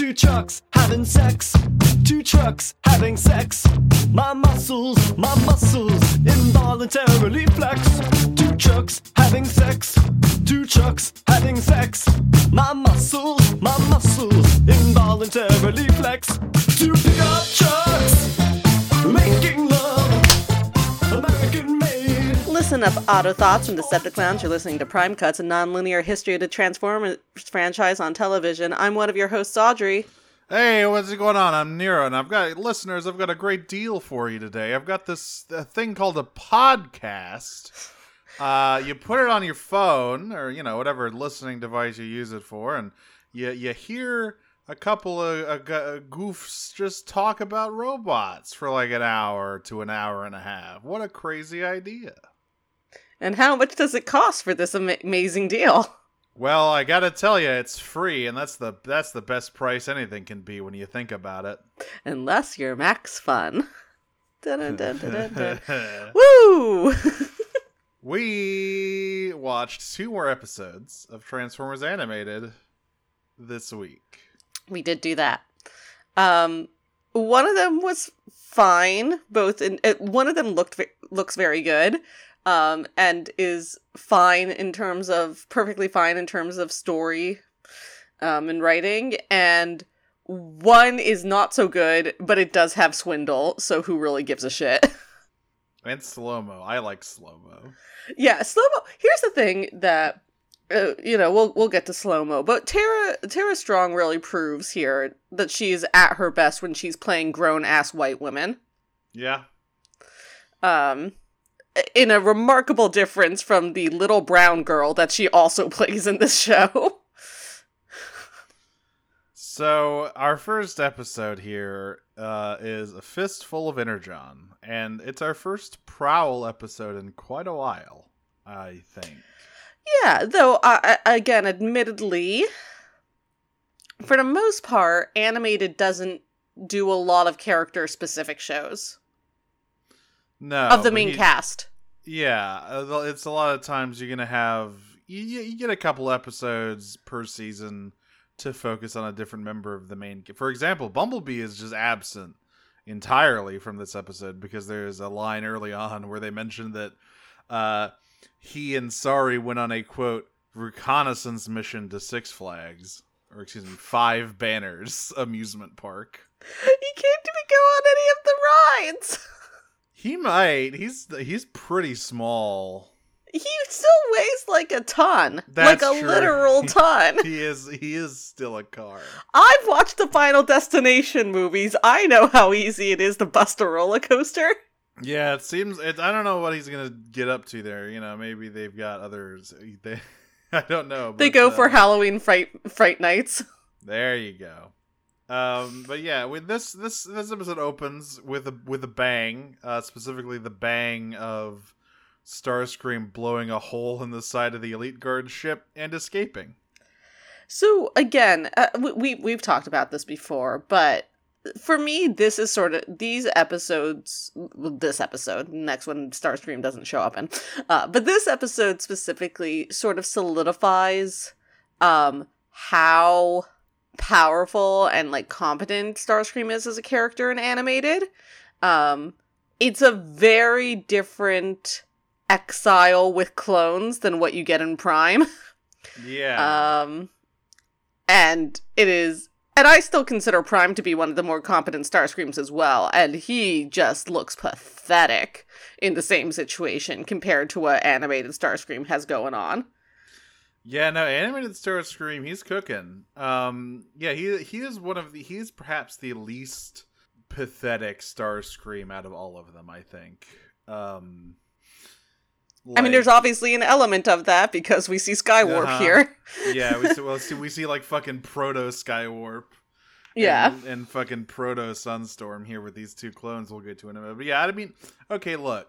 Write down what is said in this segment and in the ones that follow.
Two trucks having sex. Two trucks having sex. My muscles, my muscles involuntarily flex. Two trucks having sex. Two trucks having sex. My muscles, my muscles involuntarily flex. Two pickup trucks Listen up, Auto Thoughts from Decepticons. You're listening to Prime Cuts, a non-linear history of the Transformers franchise on television. I'm one of your hosts, Audrey. Hey, what's going on? I'm Nero, and I've got listeners. I've got a great deal for you today. I've got this uh, thing called a podcast. Uh, you put it on your phone or you know whatever listening device you use it for, and you you hear a couple of goofs just talk about robots for like an hour to an hour and a half. What a crazy idea! And how much does it cost for this ama- amazing deal? Well, I gotta tell you, it's free, and that's the that's the best price anything can be when you think about it. Unless you're Max Fun. Dun, dun, dun. Woo! We watched two more episodes of Transformers Animated this week. we did do that. Um, one of them was fine. Both in uh, one of them looked looks very good, um, and is fine in terms of perfectly fine in terms of story, um, and writing. And one is not so good, but it does have swindle. So who really gives a shit? And slow mo. I like slow mo. yeah, slow mo. Here's the thing that. Uh, you know, we'll we'll get to slow mo, but Tara Tara Strong really proves here that she's at her best when she's playing grown ass white women. Yeah. Um, in a remarkable difference from the little brown girl that she also plays in this show. So our first episode here uh, is a fistful of energon, and it's our first Prowl episode in quite a while. I think. yeah, though uh, again, admittedly, for the most part, animated doesn't do a lot of character specific shows No. of the main he- cast. Yeah, it's a lot of times you're gonna have you, you get a couple episodes per season to focus on a different member of the main. For example, Bumblebee is just absent entirely from this episode because there's a line early on where they mention that uh, he and Sari went on a quote reconnaissance mission to Six Flags or excuse me Five Banners amusement park. He can't even go on any of the rides. He might. He's he's pretty small. He still weighs like a ton, That's like a true. literal ton. he is he is still a car. I've watched the Final Destination movies. I know how easy it is to bust a roller coaster. Yeah, it seems. It, I don't know what he's gonna get up to there. You know, maybe they've got others. They, I don't know. They go uh, for Halloween fright fright nights. There you go. Um, but yeah, with this this this episode opens with a with a bang. Uh, specifically the bang of Starscream blowing a hole in the side of the Elite Guard ship and escaping. So again, uh, we, we we've talked about this before, but for me, this is sort of these episodes. This episode, next one, Starscream doesn't show up in, uh, but this episode specifically sort of solidifies um, how powerful and like competent Starscream is as a character in animated. Um, it's a very different exile with clones than what you get in Prime. Yeah. Um, and it is, and I still consider Prime to be one of the more competent Starscreams as well. And he just looks pathetic in the same situation compared to what animated Starscream has going on. Yeah, no, animated Starscream, he's cooking. Um, yeah, he he is one of the he's perhaps the least pathetic Starscream out of all of them. I think. Um, I mean, there's obviously an element of that because we see Skywarp Uh-huh. here. yeah, we see, well, see, we see like fucking proto Skywarp. Yeah. and, and fucking proto Sunstorm here with these two clones. We'll get to in a minute. But yeah, I mean, okay, look.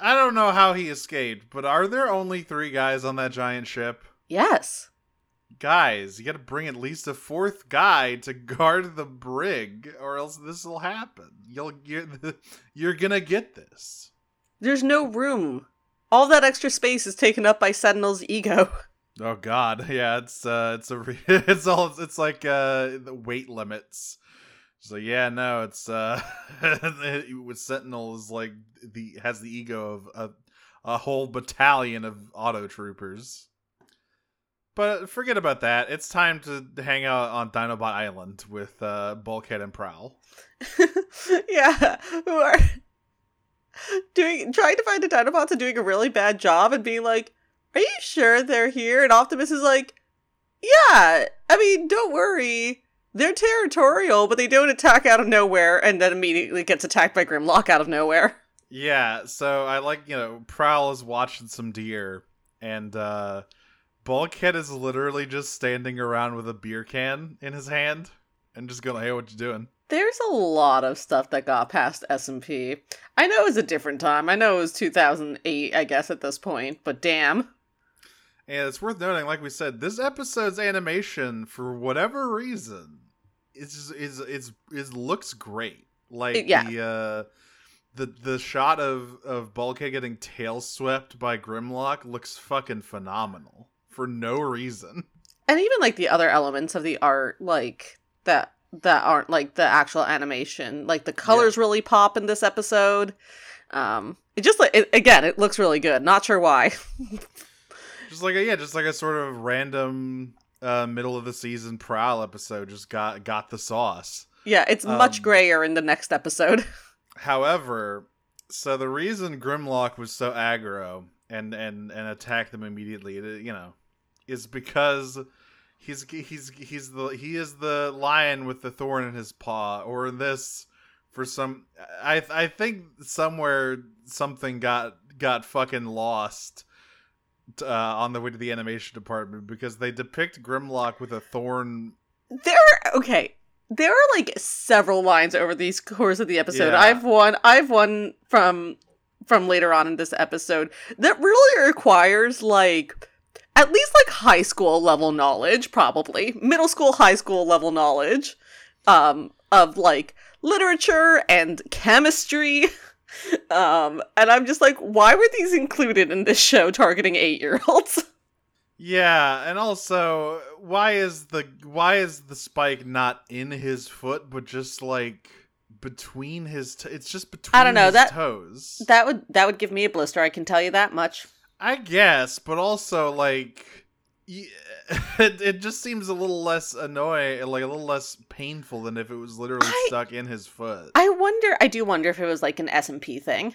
I- don't know how he escaped, but are there only three guys on that giant ship? Yes. guys, you got to bring at least a fourth guy to guard the brig, or else this will happen. You'll you're, you're gonna get this. There's no room. All that extra space is taken up by Sentinel's ego. Oh God, yeah, it's uh, it's a re- it's all it's like uh, the weight limits. So yeah, no, it's uh, with Sentinel is like the has the ego of a, a whole battalion of auto troopers. But forget about that. It's time to hang out on Dinobot Island with uh, Bulkhead and Prowl. yeah, who are doing trying to find the Dinobots and doing a really bad job and being like, "Are you sure they're here?" And Optimus is like, "Yeah, I mean, don't worry." They're territorial, but they don't attack out of nowhere and then immediately gets attacked by Grimlock out of nowhere. Yeah, so I like, you know, Prowl is watching some deer and uh Bulkhead is literally just standing around with a beer can in his hand and just going, "Hey, what you doing?" There's a lot of stuff that got past SMP. I know it was a different time. I know it was 2008, I guess, at this point, but damn. And it's worth noting, like we said, this episode's animation, for whatever reason, is is is is looks great. Like Yeah. the uh, the the shot of of Bulkhead getting tail swept by Grimlock looks fucking phenomenal for no reason. And even like the other elements of the art, like that that aren't like the actual animation. Like the colors really pop in this episode. Um it just like again, it looks really good. Not sure why. Just like a, yeah, just like a sort of random uh, middle of the season Prowl episode just got got the sauce. yeah, it's much Um, grayer in the next episode. However, so the reason Grimlock was so aggro and and and attacked them immediately, you know, is because he's he's he's the he is the lion with the thorn in his paw, or this for some I I think somewhere something got got fucking lost uh, on the way to the animation department because they depict Grimlock with a thorn. There okay. There are like several lines over these course of the episode. Yeah. I've one I've one from from later on in this episode that really requires like at least like high school level knowledge, probably. Middle school, high school level knowledge um of like literature and chemistry. Um and I'm just like why were these included in this show targeting 8-year-olds? Yeah, and also why is the why is the spike not in his foot but just like between his t- it's just between I don't know, his that- toes. that would that would give me a blister, I can tell you that much. I guess, but also like it, it just seems a little less annoying, like a little less painful than if it was literally I- stuck in his foot. I wonder. I do wonder if it was like an S and P thing.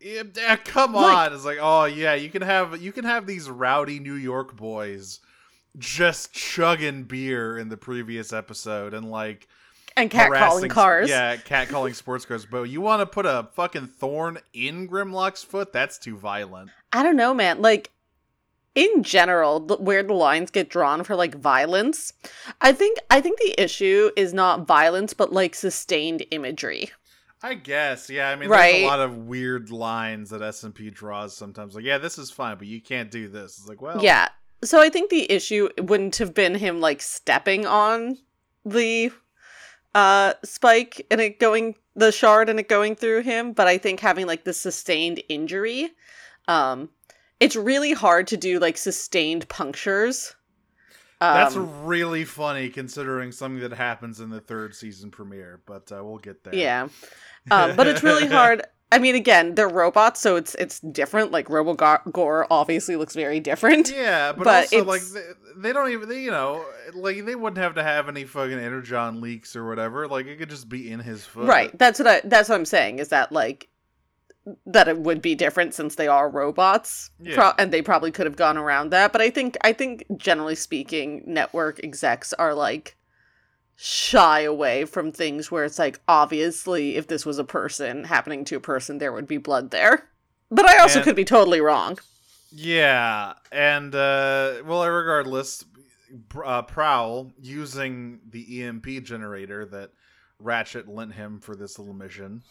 Yeah, come Like- on. It's like, oh yeah, you can have you can have these rowdy New York boys just chugging beer in the previous episode and like And cat calling cars. Yeah, cat calling sports cars. But you want to put a fucking thorn in Grimlock's foot? That's too violent. I don't know, man. Like in general, the, where the lines get drawn for like violence, I think I think the issue is not violence, but like sustained imagery. I guess, yeah. I mean, there's a lot of weird lines that S and P draws sometimes. Like, yeah, this is fine, but you can't do this. It's like, well, Yeah. So I think the issue wouldn't have been him like stepping on the uh spike and it going the shard and it going through him, but I think having like the sustained injury, um it's really hard to do like sustained punctures. That's Um, really funny considering something that happens in the third season premiere. But uh, we'll get there. yeah. Um but it's really hard I mean again, they're robots so it's it's different like Robogore obviously looks very different. Yeah, but, But also like they, they don't even they, you know like they wouldn't have to have any fucking energon leaks or whatever. Like it could just be in his foot. Right. That's what I that's what I'm saying is that like that it would be different since they are robots. Yeah. Pro- and they probably could have gone around that, but I think I think generally speaking network execs are like shy away from things where it's like obviously if this was a person happening to a person there would be blood there. But I also And- could be totally wrong. Yeah, and uh well, regardless, uh, Prowl using the EMP generator that Ratchet lent him for this little mission.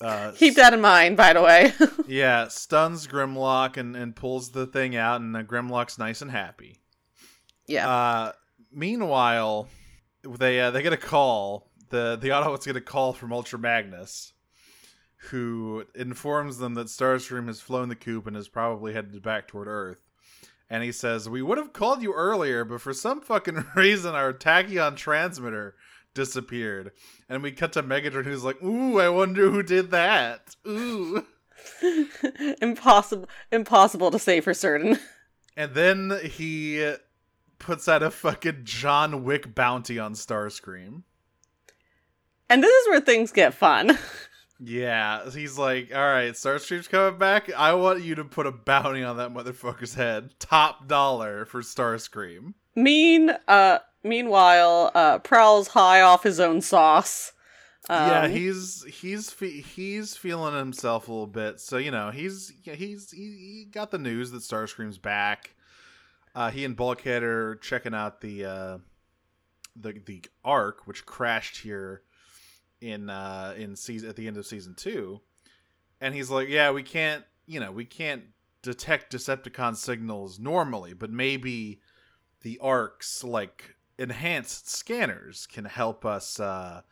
Uh, Keep that in mind, by the way. Yeah, stuns Grimlock and, and pulls the thing out, and uh, Grimlock's nice and happy. yeah. Uh, meanwhile, they uh, they get a call. the The Autobots get a call from Ultra Magnus, who informs them that Starscream has flown the coop and is probably headed back toward Earth. and he says, "We would have called you earlier, but for some fucking reason, our tachyon transmitter disappeared." And we cut to Megatron, who's like, "Ooh, I wonder who did that." Ooh. impossible impossible to say for certain. And then he puts out a fucking John Wick bounty on Starscream. And this is where things get fun. Yeah, he's like, all right, Starscream's coming back. I want you to put a bounty on that motherfucker's head. Top dollar for Starscream. Mean uh meanwhile, uh Prowl's high off his own sauce. yeah, Um, he's he's fe- he's feeling himself a little bit. So you know, he's he's he, he got the news that Starscream's back. Uh, he and Bulkhead are checking out the uh, the the Ark, which crashed here in uh, in season at the end of season two, and he's like, "Yeah, we can't, you know, we can't detect Decepticon signals normally, but maybe the Ark's like enhanced scanners can help us." Uh,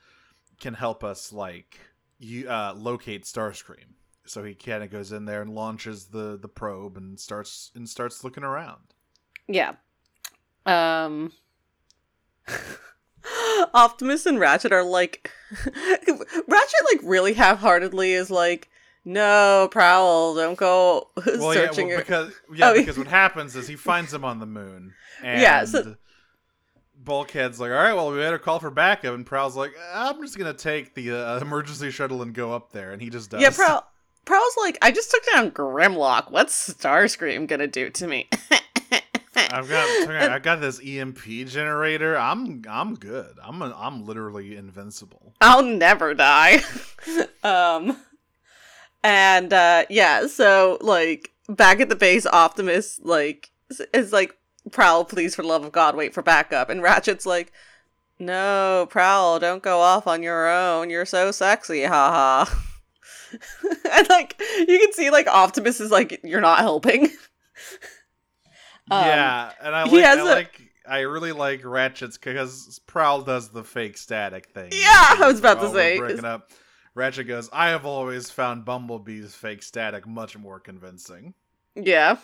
can help us like you uh, locate Starscream. So he kind of goes in there and launches the the probe and starts and starts looking around. Yeah. Um Optimus and Ratchet are like Ratchet like really half-heartedly is like no, Prowl, don't go Well, yeah, searching well, your- because yeah, Oh, because what happens is he finds him on the moon. And Yeah, so- Bulkhead's like, all right, well, we better call for backup. And Prowl's like, I'm just gonna take the uh, emergency shuttle and go up there, and he just does. Yeah, Prowl Prowl's like, I just took down Grimlock. What's Starscream gonna do to me? I've got I've got this EMP generator. I'm I'm good. I'm a, I'm literally invincible. I'll never die. um and uh yeah, so like back at the base Optimus like is- is like Prowl, please for the love of God, wait for backup. And Ratchet's like, No, Prowl, don't go off on your own. You're so sexy, haha. and like you can see like Optimus is like, You're not helping. Um, yeah, and I he like has I a- like I really like Ratchet's because Prowl does the fake static thing. Yeah, I was about to say, breaking up. Ratchet goes, I have always found Bumblebee's fake static much more convincing. Yeah.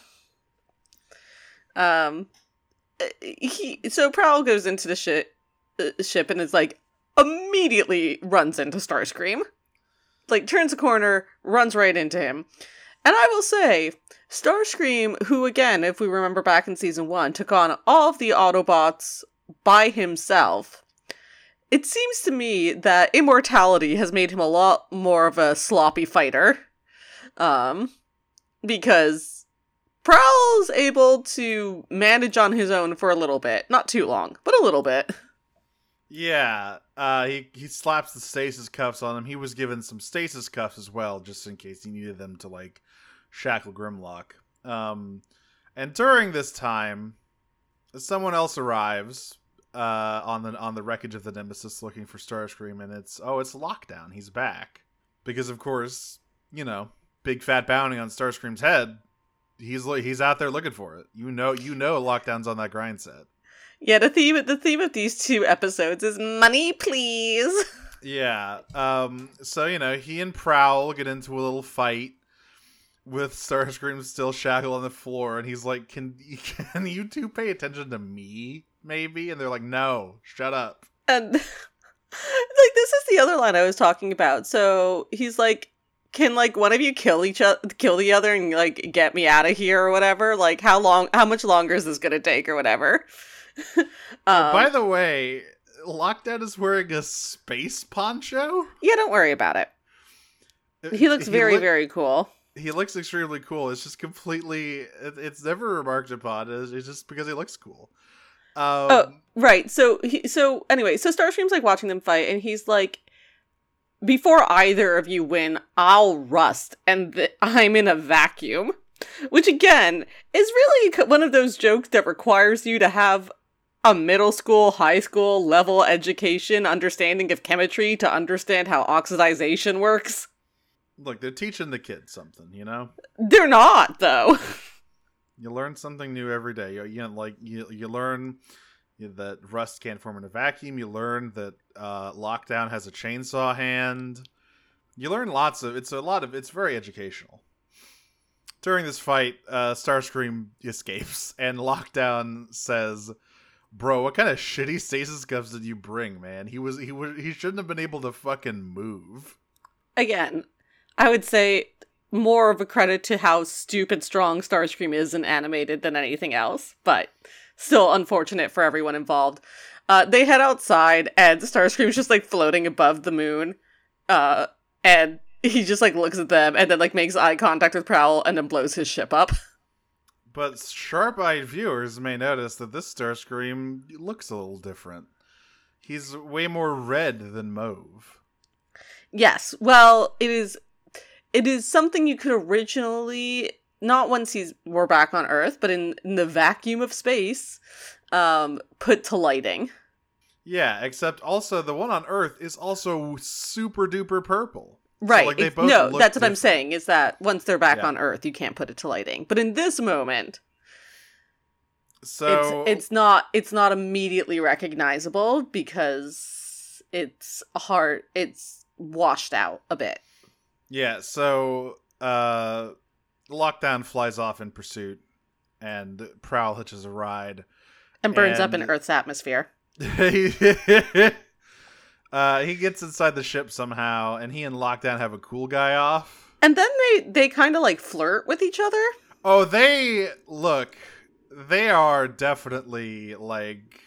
Um uh, he so Prowl goes into the ship uh, ship and is like immediately runs into Starscream. Like turns a corner, runs right into him. And I will say, Starscream, who again, if we remember back in season 1, took on all of the Autobots by himself. It seems to me that immortality has made him a lot more of a sloppy fighter. Um because Prowl's able to manage on his own for a little bit. Not too long, but a little bit. Yeah, uh, he he slaps the stasis cuffs on him. He was given some stasis cuffs as well, just in case he needed them to like shackle Grimlock. Um, and during this time, someone else arrives uh, on the on the wreckage of the Nemesis, looking for Starscream, and it's oh, it's Lockdown. He's back because, of course, you know, big fat bounty on Starscream's head. He's he's out there looking for it. You know, you know, Lockdown's on that grind set. Yeah, the theme the theme of these two episodes is money, please. Yeah. Um. So you know, he and Prowl get into a little fight with Starscream still shackled on the floor, and he's like, "Can can you two pay attention to me, maybe?" And they're like, "No, shut up." And like this is the other line I was talking about. So he's like, "Can like one of you kill each other, kill the other, and like get me out of here or whatever? Like how long? How much longer is this gonna take or whatever?" um, By the way, Lockdown is wearing a space poncho. yeah, don't worry about it. He looks very, look- very cool. He looks extremely cool. It's just completely. It, it's never remarked upon. It's, it's just because he looks cool. Um, Oh. Right. So he, so anyway, so Starscream's like watching them fight, and he's like, "Before either of you win, I'll rust, and th- I'm in a vacuum." Which again is really one of those jokes that requires you to have a middle school, high school level education, understanding of chemistry to understand how oxidization works. Look, they're teaching the kids something. You know. They're not though. You learn something new every day. You, you know, like you, you learn that rust can't form in a vacuum. You learn that uh, lockdown has a chainsaw hand. You learn lots of. It's a lot of. It's very educational. during this fight, uh, Starscream escapes, and Lockdown says, "Bro, what kind of shitty stasis gloves did you bring, man? He was he was he shouldn't have been able to fucking move." Again, I would say more of a credit to how stupid strong Starscream is in animated than anything else, but still unfortunate for everyone involved. Uh, they head outside, and Starscream's just like floating above the moon. Uh, and he just like looks at them and then like makes eye contact with Prowl and then blows his ship up. But sharp-eyed viewers may notice that this Starscream looks a little different. He's way more red than mauve. Yes, well, it is. It is something you could originally not once he's we're back on Earth, but in, in the vacuum of space, um, put to lighting. Yeah, except also the one on Earth is also super duper purple. Right. like, they both no, that's what I'm saying is that once they're back Yeah. on Earth, you can't put it to lighting. But in this moment, So it's it's not it's not immediately recognizable because it's hard it's washed out a bit. Yeah, so uh Lockdown flies off in pursuit and Prowl hitches a ride. And burns up in Earth's atmosphere. uh he gets inside the ship somehow and he and Lockdown have a cool guy off. And then they they kind of like flirt with each other. Oh, they look they are definitely like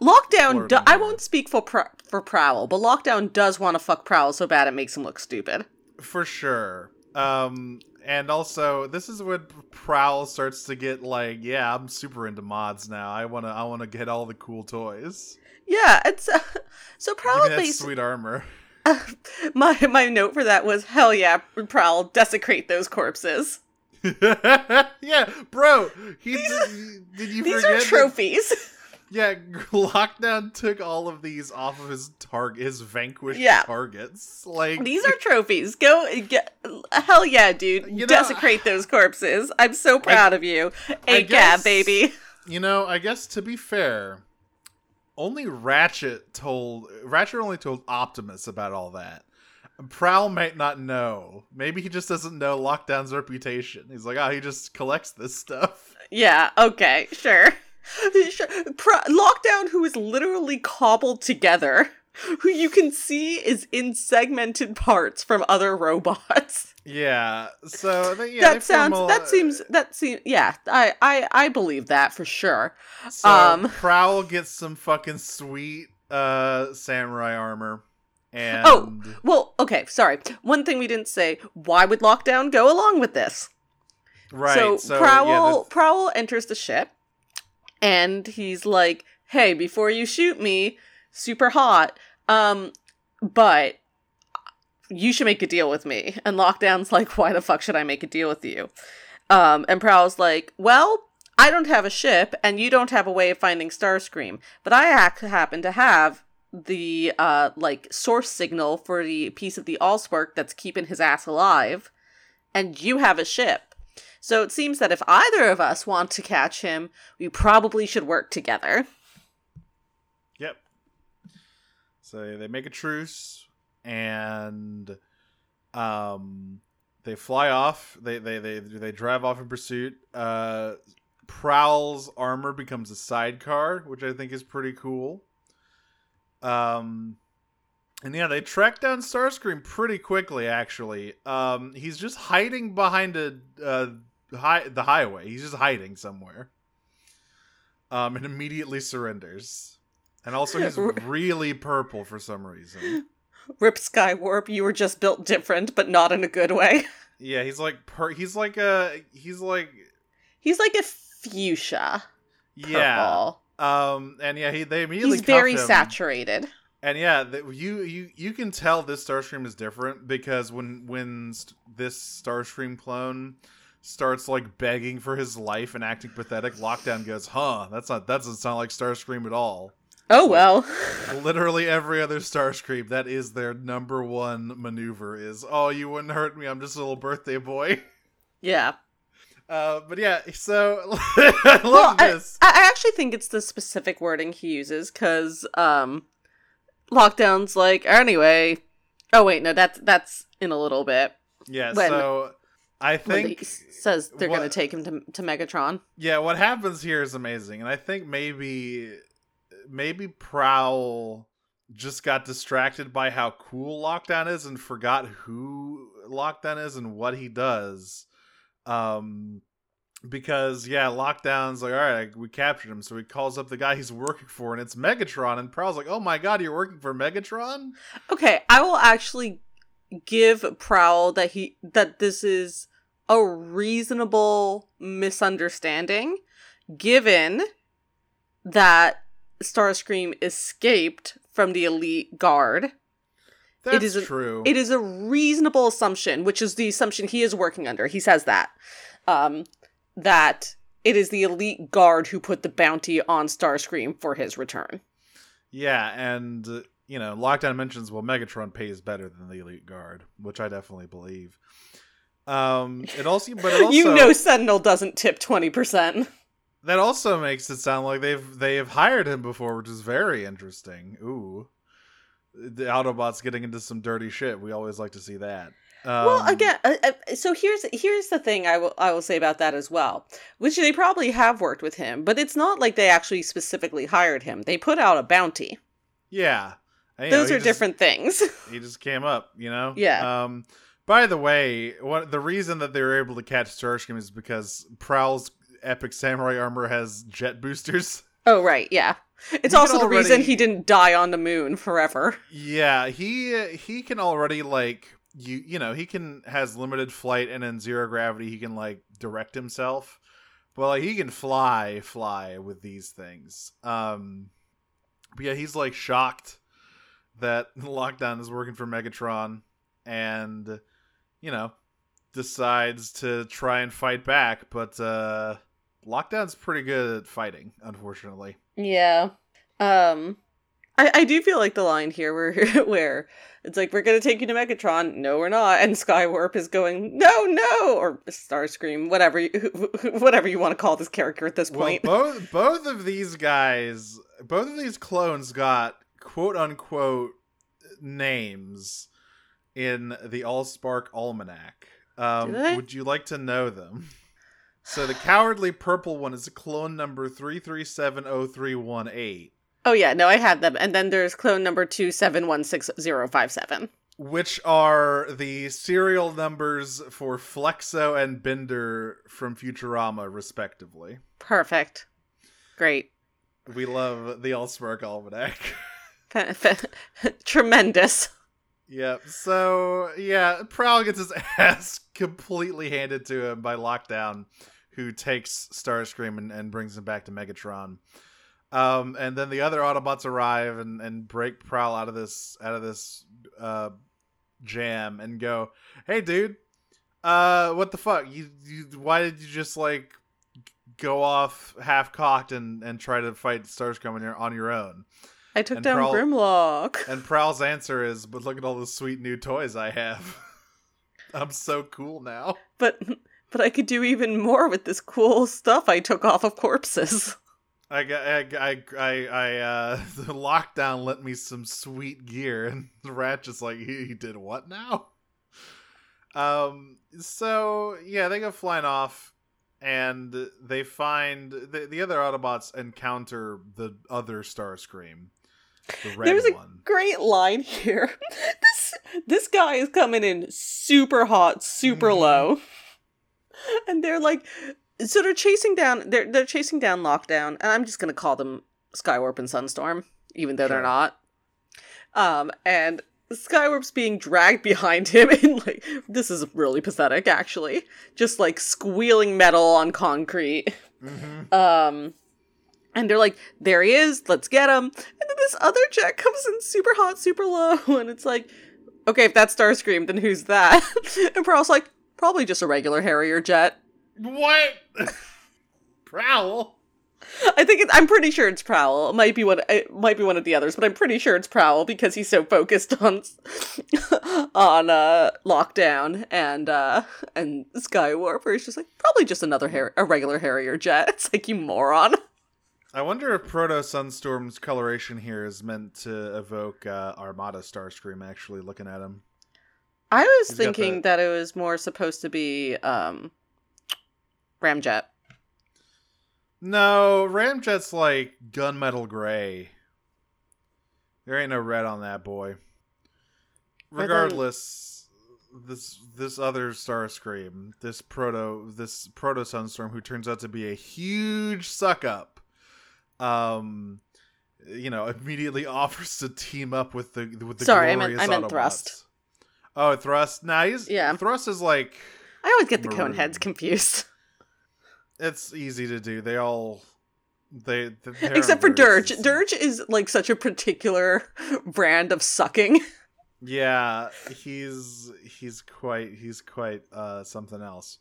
Lockdown. Do- I won't speak for Pr- for Prowl, but Lockdown does want to fuck Prowl so bad it makes him look stupid. For sure. Um, and also, this is when Prowl starts to get like, yeah, I'm super into mods now. I wanna, I wanna get all the cool toys. Yeah, it's uh, so Give Prowl. that sweet armor. my my note for that was hell yeah, Prowl desecrate those corpses. yeah, bro. He did, did you These forget? are that- trophies. Yeah, Lockdown took all of these off of his target, his vanquished Yeah. targets. Like These are trophies. Go get hell yeah, dude. You know- desecrate those corpses. I'm so proud of you. A guess- gab, baby. You know, I guess to be fair, only Ratchet told Ratchet only told Optimus about all that. Prowl might not know. Maybe he just doesn't know Lockdown's reputation. He's like, oh, he just collects this stuff. Yeah, okay, sure. Pro- Lockdown, who is literally cobbled together, who you can see is in segmented parts from other robots. Yeah. So they, yeah, that sounds. a- that seems. That seems. Yeah, I, I, I believe that for sure. So um, Prowl gets some fucking sweet uh samurai armor. And Oh, well, okay. Sorry. One thing we didn't say. Why would Lockdown go along with this? right. so, So, Prowl yeah, Prowl enters the ship, and he's like, "Hey, before you shoot me, super hot, um, but you should make a deal with me." And Lockdown's like, "Why the fuck should I make a deal with you?" Um, and Prowl's like, "Well." I don't have a ship, and you don't have a way of finding Starscream, but I act happen to have the uh like source signal for the piece of the Allspark that's keeping his ass alive, and you have a ship. So it seems that if either of us want to catch him, we probably should work together. Yep. So they make a truce and um they fly off. They they they they drive off in pursuit. Uh Prowl's armor becomes a sidecar, which I think is pretty cool. Um and yeah, they track down Starscream pretty quickly actually. Um he's just hiding behind a uh hi- the highway. He's just hiding somewhere. Um and immediately surrenders. And also he's really purple for some reason. Rip Skywarp, you were just built different, but not in a good way. Yeah, he's like per he's like a he's like He's like a fuchsia yeah. Um and yeah, he they immediately He's very him. saturated. And yeah, the, you you you can tell this Starscream is different because when when st- this Starscream clone starts like begging for his life and acting pathetic, Lockdown goes, "Huh, that's not that doesn't sound like Starscream at all." Oh well. Literally every other Starscream, that is their number one maneuver is, "Oh, you wouldn't hurt me. I'm just a little birthday boy." yeah. Uh, but yeah, so I love Well, I, this. I actually think it's the specific wording he uses because um, lockdown's like anyway. Oh wait, no, that's that's in a little bit. Yeah, When- so I think says they're going to take him to to Megatron. Yeah, what happens here is amazing, and I think maybe maybe Prowl just got distracted by how cool Lockdown is and forgot who Lockdown is and what he does. Um, because yeah, Lockdown's like, all right, we captured him, so he calls up the guy he's working for, and it's Megatron, and Prowl's like, oh my god, you're working for Megatron? Okay, I will actually give Prowl that he that this is a reasonable misunderstanding given that Starscream escaped from the elite guard. That's is a- true. It is a reasonable assumption, which is the assumption he is working under. He says that um that it is the elite guard who put the bounty on Starscream for his return. Yeah, and uh, you know, Lockdown mentions well, Megatron pays better than the Elite Guard, which I definitely believe. Um, it also, but it also, you know Sentinel doesn't tip 20%. that also makes it sound like they've they have hired him before, which is very interesting. Ooh, the Autobots getting into some dirty shit. We always like to see that. Um, well, again, uh, uh, so here's here's the thing I will I will say about that as well, which they probably have worked with him, but it's not like they actually specifically hired him. They put out a bounty. yeah, you know, Those are just- different things. he just came up, you know. Yeah. Um. By the way, what the reason that they were able to catch Starscream is because Prowl's epic samurai armor has jet boosters. oh right, yeah. It's also the reason he didn't die on the moon forever. Yeah, he he can already like you you know he can has limited flight and in zero gravity he can like direct himself, but like he can fly fly with these things. Um, but yeah, he's like shocked that lockdown is working for Megatron, and you know decides to try and fight back, but uh, lockdown's pretty good at fighting, unfortunately. Yeah. Um I, I do feel like the line here where where it's like we're gonna take you to Megatron, no we're not, and Skywarp is going, No, no or Starscream, whatever you whatever you want to call this character at this point. Well, both both of these guys, both of these clones got quote unquote names in the Allspark Almanac. Um, would you like to know them? So the cowardly purple one is clone number three three seven zero three one eight, oh yeah, no, I have them. And then there's clone number two seven one six zero five seven. which are the serial numbers for Flexo and Bender from Futurama, respectively. Perfect. Great. We love the Allspark Almanac. Tremendous. Yep. So yeah, Prowl gets his ass completely handed to him by Lockdown, who takes Starscream and, and brings him back to Megatron. Um, and then the other Autobots arrive and, and break Prowl out of this out of this uh, jam and go, "Hey, dude, uh, what the fuck? You, you why did you just like go off half cocked and and try to fight Starscream on your on your own?" I took And down Prowl- Grimlock. And Prowl's answer is, "But look at all the sweet new toys I have. I'm so cool now." But but I could do even more with this cool stuff I took off of corpses. I got, I, I, I, I uh, the lockdown lent me some sweet gear, and the rat just like he, he did what now? Um. So yeah, they go flying off, and they find the the other Autobots encounter the other Starscream, the red There's a great line here. this this guy is coming in super hot, super Mhm. low. And they're like so they're chasing down they're they're chasing down Lockdown, and I'm just gonna call them Skywarp and Sunstorm, even though Sure. they're not. Um and Skywarp's being dragged behind him and like this is really pathetic actually. Just like squealing metal on concrete. Mhm. Um, and they're like, there he is, let's get him. And then this other jet comes in super hot, super low, and it's like, okay, if that's Starscream, then who's that? and Prowl's like, probably just a regular Harrier jet. What? Prowl? I think it, I'm pretty sure it's Prowl. It might be one. It might be one of the others, but I'm pretty sure it's Prowl because he's so focused on on uh, lockdown and uh, and Skywarp. Where he's just like probably just another Har- a regular Harrier jet. It's like you moron. I wonder if Proto Sunstorm's coloration here is meant to evoke uh, Armada Starscream. Actually, looking at him, I was He's thinking the- that it was more supposed to be um Ramjet. No, Ramjet's like gunmetal gray. There ain't no red on that boy. Regardless, this this other Starscream, this proto this proto Sunstorm, who turns out to be a huge suck up, um, you know, immediately offers to team up with the with the Sorry, I meant- I meant Autobots. Thrust. Oh, Thrust. Nah, he's Yeah. Thrust is like I always get the cone heads confused. it's easy to do. They all they Except for Dirge. Dirge is like such a particular brand of sucking. Yeah, he's he's quite he's quite uh something else.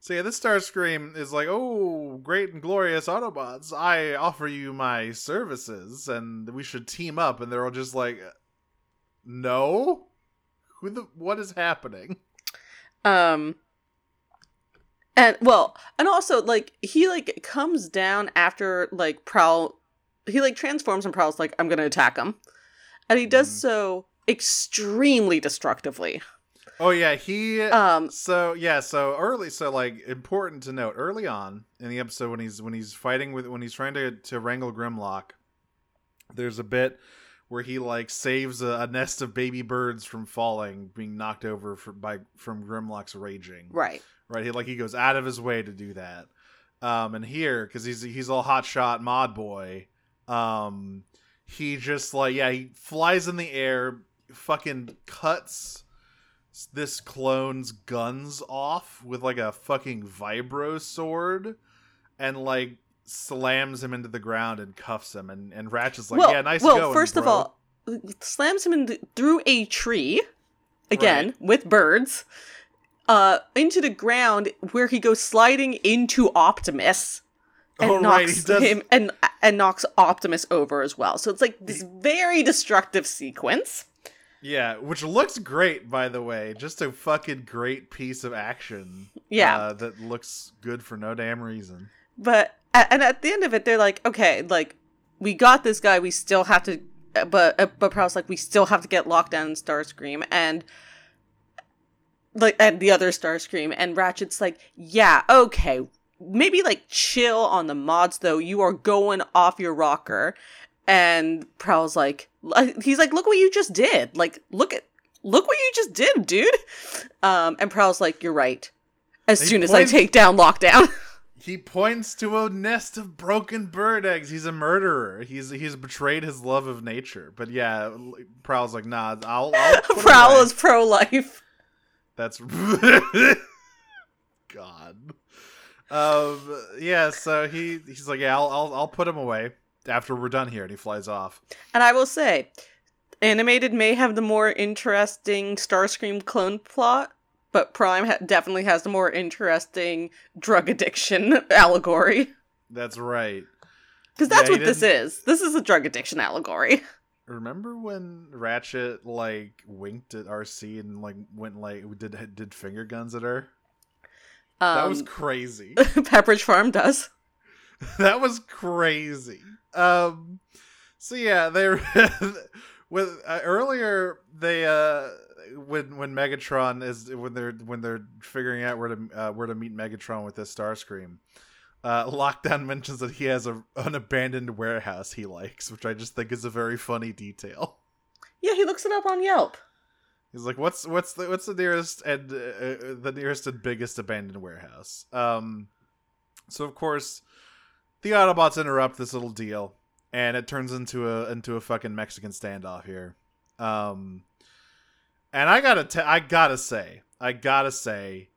So yeah, this Starscream is like, oh, great and glorious Autobots! I offer you my services, and we should team up. And they're all just like, no, who the what is happening? Um and well, and also like he like comes down after like Prowl he like transforms and Prowl's like, I'm gonna attack him. And he does Mhm. so extremely destructively. Oh yeah, he. Um so yeah, so early, so like important to note early on in the episode when he's when he's fighting with when he's trying to to wrangle Grimlock, there's a bit where he like saves a, a nest of baby birds from falling, being knocked over for, by from Grimlock's raging. right. Right, he like he goes out of his way to do that. Um, and here because he's he's all hot shot mod boy. Um, he just like yeah, he flies in the air, fucking cuts this clone's guns off with like a fucking vibro sword, and like slams him into the ground and cuffs him. And and Ratchet's like, well, yeah, nice well going, first of all, slams him in the, through a tree again Right. with birds uh into the ground where he goes sliding into Optimus and Oh, knocks right, does- him and and knocks Optimus over as well. So it's like this very destructive sequence. Yeah, which looks great, by the way. Just a fucking great piece of action. Yeah. uh, that looks good for no damn reason. But and at the end of it, they're like, okay, like we got this guy. We still have to, but uh, but Prowl's like, we still have to get Lockdown and Starscream and like and the other Starscream and Ratchet's like, yeah, okay, maybe like chill on the mods though. You are going off your rocker, and Prowl's like, he's like, look what you just did. Like, look at. Look what you just did, dude. Um, and Prowl's like, "You're right." As He soon as I take down Lockdown, He points to a nest of broken bird eggs. He's a murderer. He's he's betrayed his love of nature. But yeah, Prowl's like, nah, I'll. I'll Prowl is pro life. That's God. Um. Yeah. So he he's like, yeah, I'll I'll, I'll put him away after we're done here, and he flies off. And I will say, animated may have the more interesting Starscream clone plot, but Prime ha- definitely has the more interesting drug addiction allegory. That's right. Because that's Yeah, what this is. This is a drug addiction allegory. Remember when Ratchet like winked at Arcee and like went like did did finger guns at her? Um, That was crazy. Pepperidge Farm does. that was crazy. Um so yeah, they with uh, earlier they uh when when Megatron is when they're when they're figuring out where to uh, where to meet Megatron with this Starscream. Uh, Lockdown mentions that he has a, an abandoned warehouse he likes, which I just think is a very funny detail. Yeah, he looks it up on Yelp. He's like, "What's what's the what's the nearest and uh, uh, the nearest and biggest abandoned warehouse?" Um, so of course, the Autobots interrupt this little deal, and it turns into a into a fucking Mexican standoff here. Um, and I gotta t- I gotta say, I gotta say,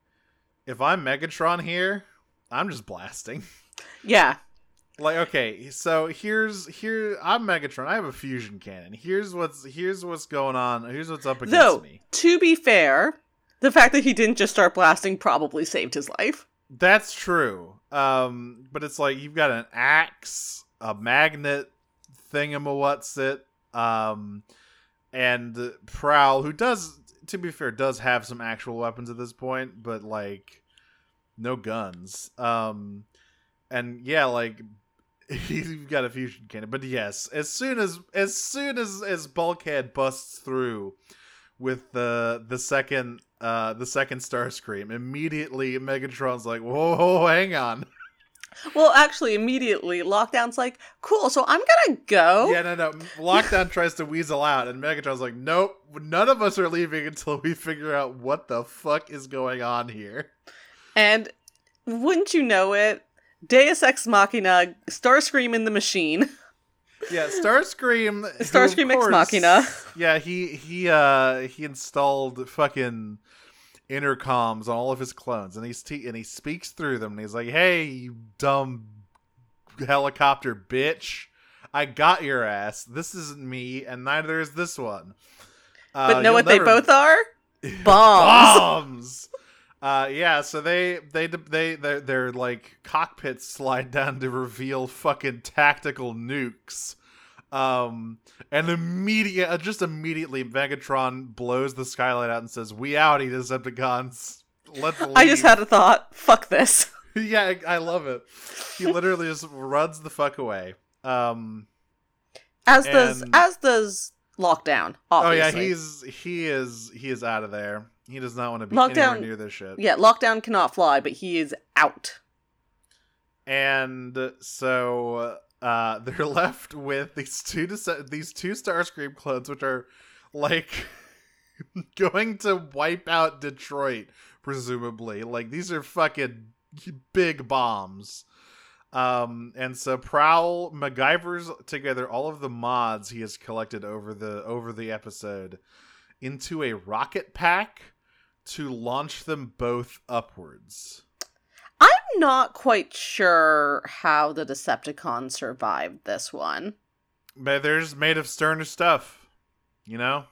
if I'm Megatron here, I'm just blasting. Yeah. like okay so here's here i'm megatron i have a fusion cannon here's what's here's what's going on here's what's up against Though, me to be fair, the fact that he didn't just start blasting probably saved his life. that's true um but it's like you've got an axe a magnet thingamawhat's um and prowl who does to be fair does have some actual weapons at this point but like no guns um and yeah like he's got a fusion cannon but yes as soon as as soon as as bulkhead busts through with the the second uh the second Starscream. Immediately, Megatron's like, "Whoa, whoa, hang on." Well, actually, immediately, Lockdown's like, cool, so I'm gonna go. Yeah, no, no. Lockdown tries to weasel out, and Megatron's like, "Nope, none of us are leaving until we figure out what the fuck is going on here." And wouldn't you know it, Deus Ex Machina, Starscream in the machine. Yeah, Starscream. who, Starscream Ex course- Machina. Yeah, he he uh he installed fucking intercoms on all of his clones, and he's te- and he speaks through them, and he's like, "Hey, you dumb helicopter bitch, I got your ass. This isn't me, and neither is this one." Uh, But know what they both are? Bombs. bombs. Uh, yeah, so they they they their their like cockpits slide down to reveal fucking tactical nukes. Um, and immediate, uh, just immediately, Megatron blows the skylight out and says, "We outie Decepticons. Let's leave." I just had a thought. Fuck this. yeah, I, I love it. He literally just runs the fuck away. Um, As does as does Lockdown. oh yeah, he's he is he is out of there. He does not want to be Lockdown- anywhere near this shit. yeah. Lockdown cannot fly, but he is out. and so uh they're left with these two these two Starscream clones, which are like going to wipe out Detroit, presumably. Like these are fucking big bombs. Um, and so Prowl MacGyver's together all of the mods he has collected over the over the episode into a rocket pack to launch them both upwards. I'm not quite sure how the Decepticon survived this one. But they're just made of sterner stuff, you know.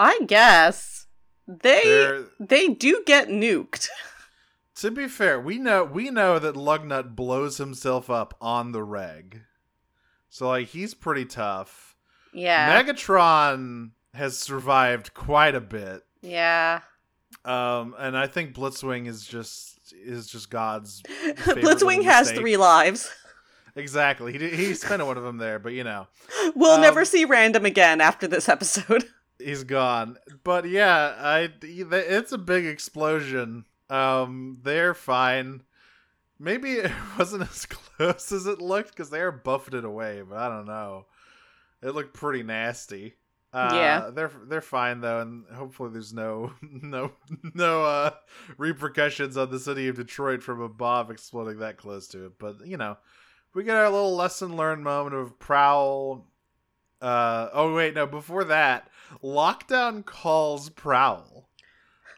I guess they They're, they do get nuked. to be fair, we know we know that Lugnut blows himself up on the reg, so like he's pretty tough. Yeah. Megatron has survived quite a bit, yeah. um, and I think Blitzwing is just is just God's Blitzwing has mistake. three lives. exactly. He did- he spent one of them there, but you know. We'll Um, never see Random again after this episode. he's gone. But yeah, I it's a big explosion. Um, they're fine. Maybe it wasn't as close as it looked because they are buffeted away, but I don't know. It looked pretty nasty. Uh, Yeah. they're they're fine though, and hopefully there's no no no uh repercussions on the city of Detroit from a bomb exploding that close to it. But you know, we get our little lesson learned moment of Prowl. Uh oh wait no before that Lockdown calls Prowl.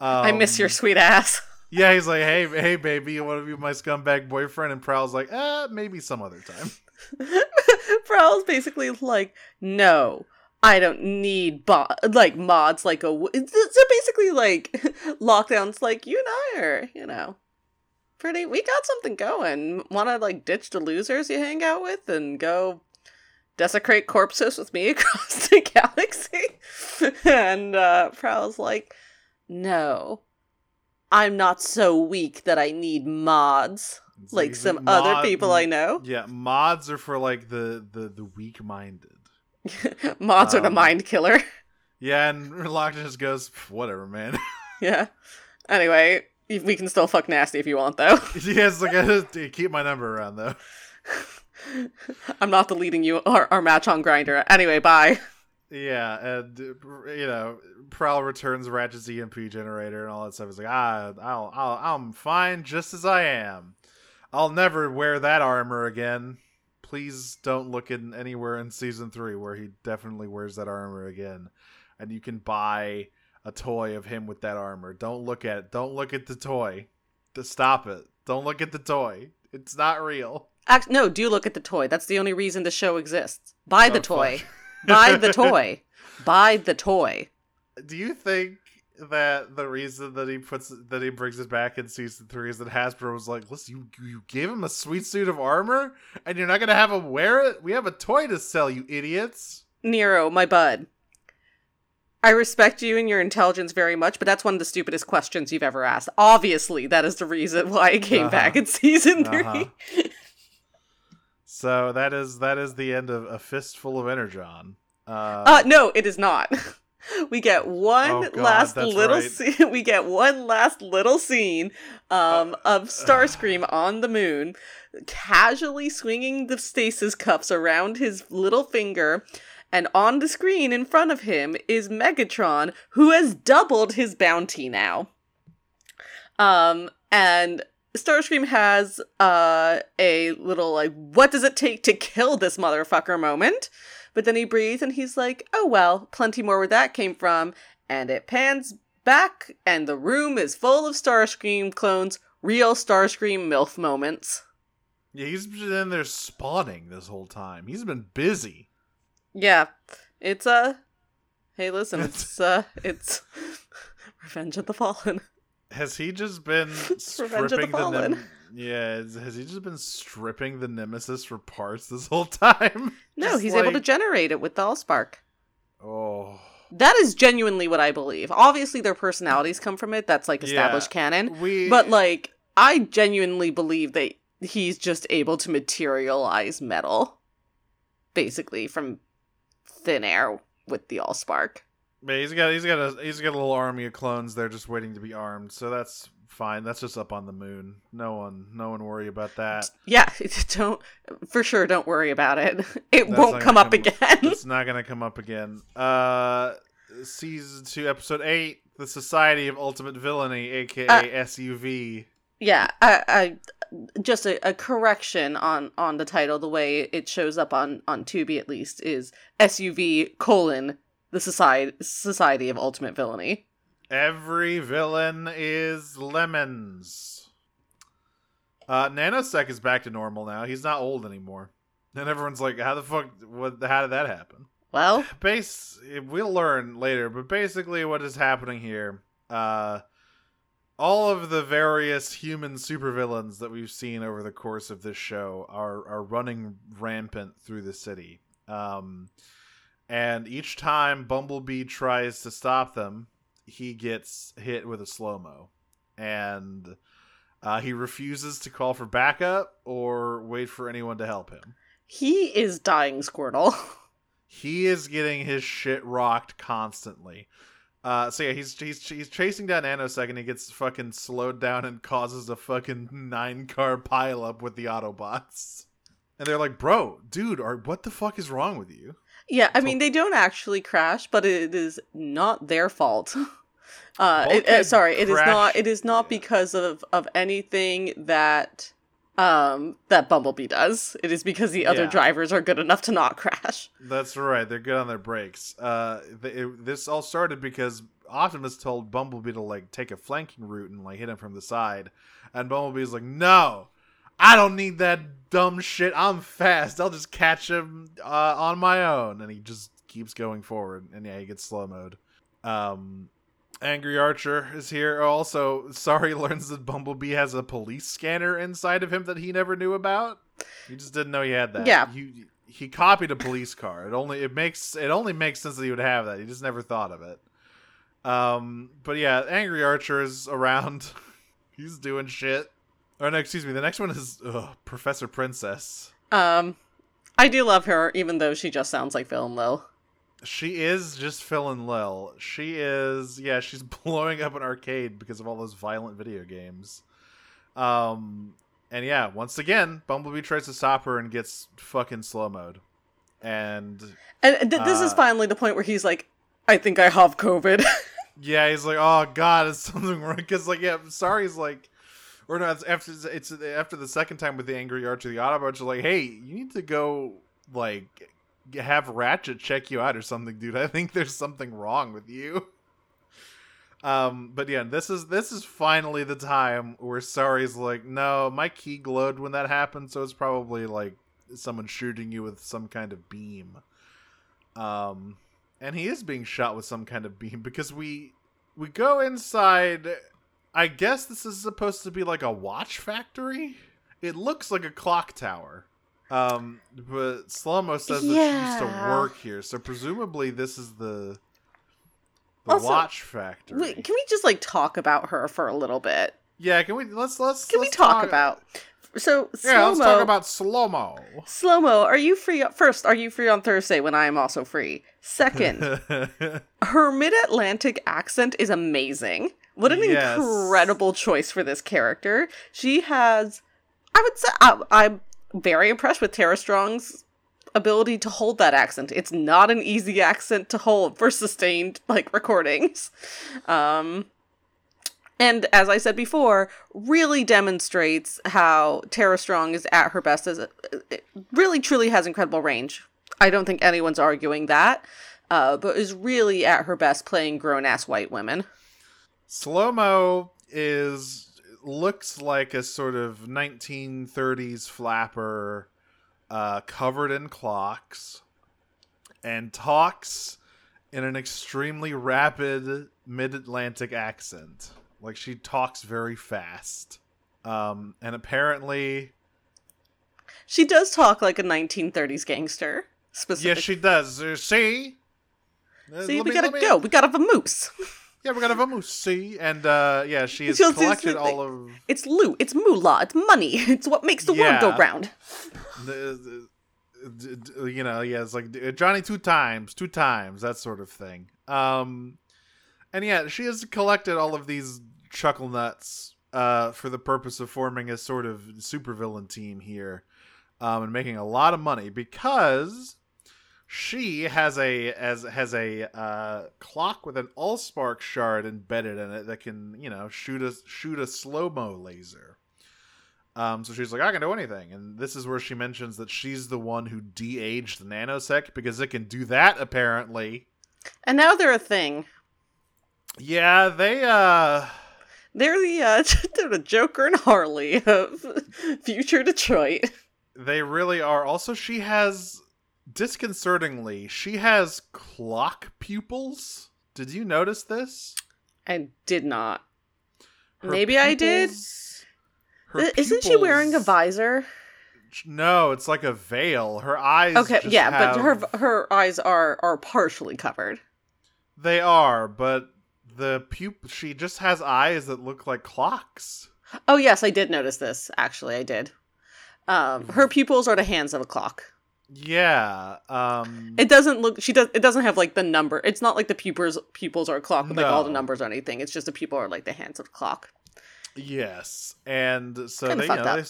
I miss your Um, sweet ass. Yeah, he's like, hey hey baby, you want to be my scumbag boyfriend? And Prowl's like, uh maybe some other time. Prowl's basically like, no, I don't need bo- like mods like a. W-. So basically, like Lockdown's, like you and I are, you know, pretty. We got something going. Want to like ditch the losers you hang out with and go desecrate corpses with me across the galaxy? and uh, Prowl's like, no. I'm not so weak that I need mods It's like he's some mod- other people I know. Yeah, mods are for like the the the weak minded. Mods are the Um, mind killer. Yeah, and Lockdown just goes, whatever, man. yeah. Anyway, we can still fuck nasty if you want, though. has like a, keep my number around though. I'm not deleting you our, our match on Grindr. Anyway, bye. Yeah, and you know, Prowl returns Ratchet's EMP generator and all that stuff. He's like, ah, I'll, I'll, I'm fine just as I am. I'll never wear that armor again. Please don't look in anywhere in season three where he definitely wears that armor again. And you can buy a toy of him with that armor. Don't look at it. Don't look at the toy. To stop it. Don't look at the toy. It's not real. Act- no, do look at the toy. That's the only reason the show exists. Buy the Oh, toy. Buy the toy. Buy the toy. Do you think that the reason that he puts that he brings it back in season three is that Hasbro was like, "Listen, you you gave him a sweet suit of armor, and you're not gonna have him wear it? We have a toy to sell, you idiots." Nero, my bud. I respect you and your intelligence very much, but that's one of the stupidest questions you've ever asked. Obviously, that is the reason why it came Uh-huh. back in season 3 Uh-huh. So that is that is the end of a fistful of Energon. Uh, Uh, no, it is not. we get one Oh, God, last little right. scene we get one last little scene um of starscream on the moon casually swinging the stasis cuffs around his little finger and on the screen in front of him is megatron who has doubled his bounty now um and starscream has uh a little like what does it take to kill this motherfucker moment but then he breathes and he's like, oh well, plenty more where that came from. And it pans back, and the room is full of Starscream clones, real Starscream MILF moments. Yeah, he's been in there spawning this whole time. He's been busy. Yeah, it's Uh, hey, listen, it's uh, it's Revenge of the Fallen. Has he just been of the stripping the, nem- Yeah, has he just been stripping the nemesis for parts this whole time? No, Just he's able to generate it with the Allspark. Oh, That is genuinely what I believe. Obviously, their personalities come from it. That's like established Yeah. canon. we. But like, I genuinely believe that he's just able to materialize metal, basically from thin air with the Allspark. Yeah, he's got he's got a he's got a little army of clones there just waiting to be armed. So that's fine. That's just up on the moon. No one no one worry about that. Yeah, don't for sure. Don't worry about it. It That's won't come up come- again. It's not gonna come up again. Uh, season two, episode eight, the Society of Ultimate Villainy, aka Uh, SUV. yeah, I, I just a, a correction on on the title. The way it shows up on on Tubi at least is SUV colon the society Society of Ultimate Villainy. Every villain is lemons. Uh, Nanosec is back to normal now. He's not old anymore. And everyone's like, "How the fuck? What? How did that happen?" Well, base we'll learn later but basically what is happening here uh all of the various human supervillains that we've seen over the course of this show are are running rampant through the city um and each time bumblebee tries to stop them he gets hit with a slow-mo and uh, he refuses to call for backup or wait for anyone to help him he is dying Squirtle. he is getting his shit rocked constantly. Uh, so yeah, he's he's he's chasing down Nanosec and he gets fucking slowed down and causes a fucking nine car pileup with the Autobots. And they're like, "Bro, dude, are what the fuck is wrong with you?" Yeah, I mean they don't actually crash, but it is not their fault. Uh, it, uh, sorry, it is not. It is not yeah. because of of anything that um that Bumblebee does. It is because the other Yeah. drivers are good enough to not crash. That's right. They're good on their brakes. Uh, th it, this all started because Optimus told Bumblebee to like take a flanking route and like hit him from the side, and Bumblebee's like, "No, I don't need that dumb shit. I'm fast. I'll just catch him uh, on my own." And he just keeps going forward, and yeah, he gets slow mode. Um, Angry Archer is here. Also, Sari learns that Bumblebee has a police scanner inside of him that he never knew about. He just didn't know he had that. Yeah. He, he copied a police car. It only it makes it only makes sense that he would have that. He just never thought of it. Um, but yeah, Angry Archer is around. He's doing shit. Or no, excuse me. The next one is ugh, Professor Princess. Um, I do love her, even though she just sounds like Phil and Lil. She is just Phil and Lil. She is, yeah, she's blowing up an arcade because of all those violent video games. Um, and yeah, once again, Bumblebee tries to stop her and gets fucking slow mode. And And th- this is Uh, finally the point where he's like, "I think I have COVID." yeah, he's like, oh god, is something wrong? Because like, yeah, sorry, he's like, or no, it's after it's after the second time with the angry Archer, the Autobots are like, hey, you need to go like have Ratchet check you out or something, dude. I think there's something wrong with you. Um, but yeah, this is this is finally the time where Sari's like, no, my key glowed when that happened, so it's probably like someone shooting you with some kind of beam. Um, and he is being shot with some kind of beam because we we go inside. I guess this is supposed to be like a watch factory. It looks like a clock tower. Um, but Slomo says that she used to work here, so presumably this is the the Also, watch factory. Wait, can we just like talk about her for a little bit? yeah, can we let's let's Can let's we talk, about So Yeah, let's talk about slow mo. Slow mo. Are you free? First, are you free on Thursday when I am also free? Second, her mid Atlantic accent is amazing. What an Yes. incredible choice for this character. She has, I would say, I, I'm very impressed with Tara Strong's ability to hold that accent. It's not an easy accent to hold for sustained like recordings. Um, and as I said before, really demonstrates how Tara Strong is at her best as a, it really truly has incredible range. I don't think anyone's arguing that. Uh, but is really at her best playing grown ass white women. Slow mo is looks like a sort of 1930s flapper uh, covered in clocks and talks in an extremely rapid mid-Atlantic accent. Like she talks very fast. Um, and apparently, She does talk like a 1930s gangster. Specifically. yes, she does. Uh, see, Uh, See, we me- gotta let me- go. We gotta have a moose. Yeah, we gotta have a moose. See, and uh, yeah, she has She'll just collected all of It's loot. It's moolah. It's money. It's what makes the world go round. the, the- the- you know, yeah, it's like uh, Johnny two times, two times, that sort of thing. Um, and yeah, she has collected all of these chuckle nuts uh, for the purpose of forming a sort of supervillain team here, um, and making a lot of money because she has a as has a uh, clock with an allspark shard embedded in it that can you know shoot a shoot a slow mo laser. Um, so she's like, I can do anything, and this is where she mentions that she's the one who de-aged the nanosec because it can do that apparently. And now they're a thing. Yeah, they uh, They're the uh, they're the Joker and Harley of future Detroit. they really are. Also, she has disconcertingly, she has clock pupils. Did you notice this? I did not. Her Maybe I did. pupils- Isn't she wearing a visor? No, it's like a veil. Her eyes. Okay, yeah, but her her eyes are are partially covered. They are, but the pup she just has eyes that look like clocks. Oh yes, I did notice this. Actually, I did. Um, her pupils are the hands of a clock. Yeah. Um It doesn't look. She does. It doesn't have like the number. It's not like the pupils pupils are a clock with like all the numbers or anything. It's just the people are like the hands of the clock. yes. And so Kinda they you know, they,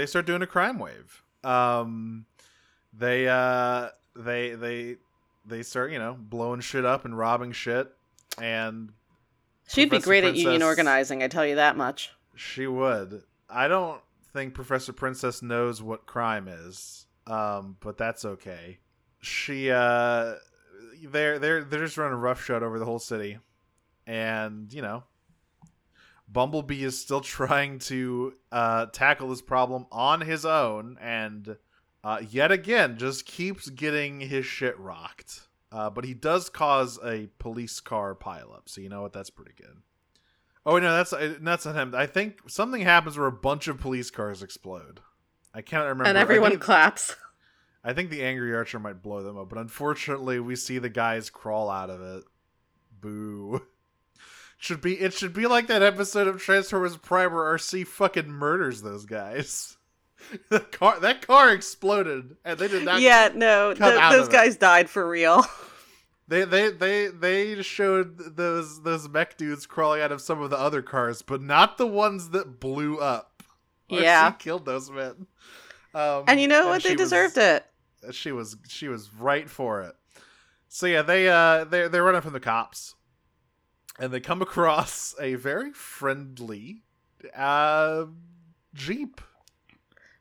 they start doing a crime wave. Um they uh they they they start, you know, blowing shit up and robbing shit and She'd be Professor great at union organizing. I tell you that much. she would. I don't think Professor Princess knows what crime is. Um, but that's okay. She uh they're they're they're just running roughshod over the whole city. And, you know, Bumblebee is still trying to uh tackle this problem on his own and uh yet again just keeps getting his shit rocked. Uh, but he does cause a police car pileup, so you know what? That's pretty good. Oh no, that's uh, that's not him. I think something happens where a bunch of police cars explode. I cannot remember. and I everyone think, claps. I think the angry archer might blow them up, but unfortunately, we see the guys crawl out of it. Boo. Should be it should be like that episode of Transformers Prime where Arcee fucking murders those guys. the car that car exploded and they did not. yeah, no, come th- out those of it. guys died for real. They they they they showed those those mech dudes crawling out of some of the other cars, but not the ones that blew up. Yeah. Killed those men. Um, And you know what? They she was- deserved it. She was she was right for it. So yeah, they uh they they're running from the cops, and they come across a very friendly uh jeep.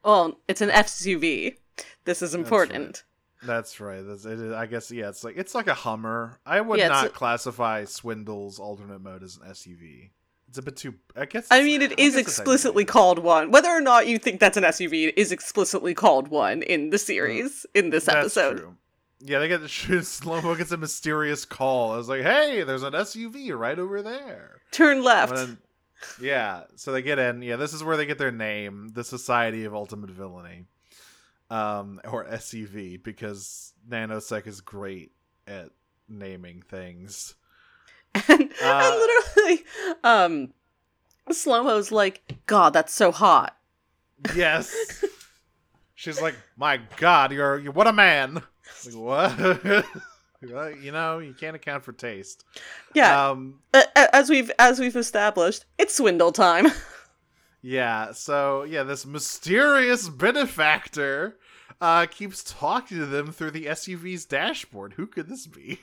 Well, it's an SUV. This is important. That's right. That's, it is, I guess yeah. It's like it's like a Hummer. I would Yeah, not a- classify Swindle's alternate mode as an SUV. It's a bit too. I guess. I mean, it I is explicitly called one. Whether or not you think that's an SUV, it is explicitly called one in the series, in this That's episode. true. Yeah, they get slow mo gets a mysterious call. I was like, "Hey, there's an SUV right over there." Turn left. Then- yeah, so they get in. Yeah, this is where they get their name, the Society of Ultimate Villainy, um, or SUV, because Nanosec is great at naming things. and, Uh, and literally, um, Slow Mo's like, God, that's so hot. Yes. She's like, my God, you're, you're what a man. Like, what? You know, you can't account for taste. Yeah, Um, as we've as we've established, it's swindle time. yeah. So yeah, this mysterious benefactor uh, keeps talking to them through the SUV's dashboard. Who could this be?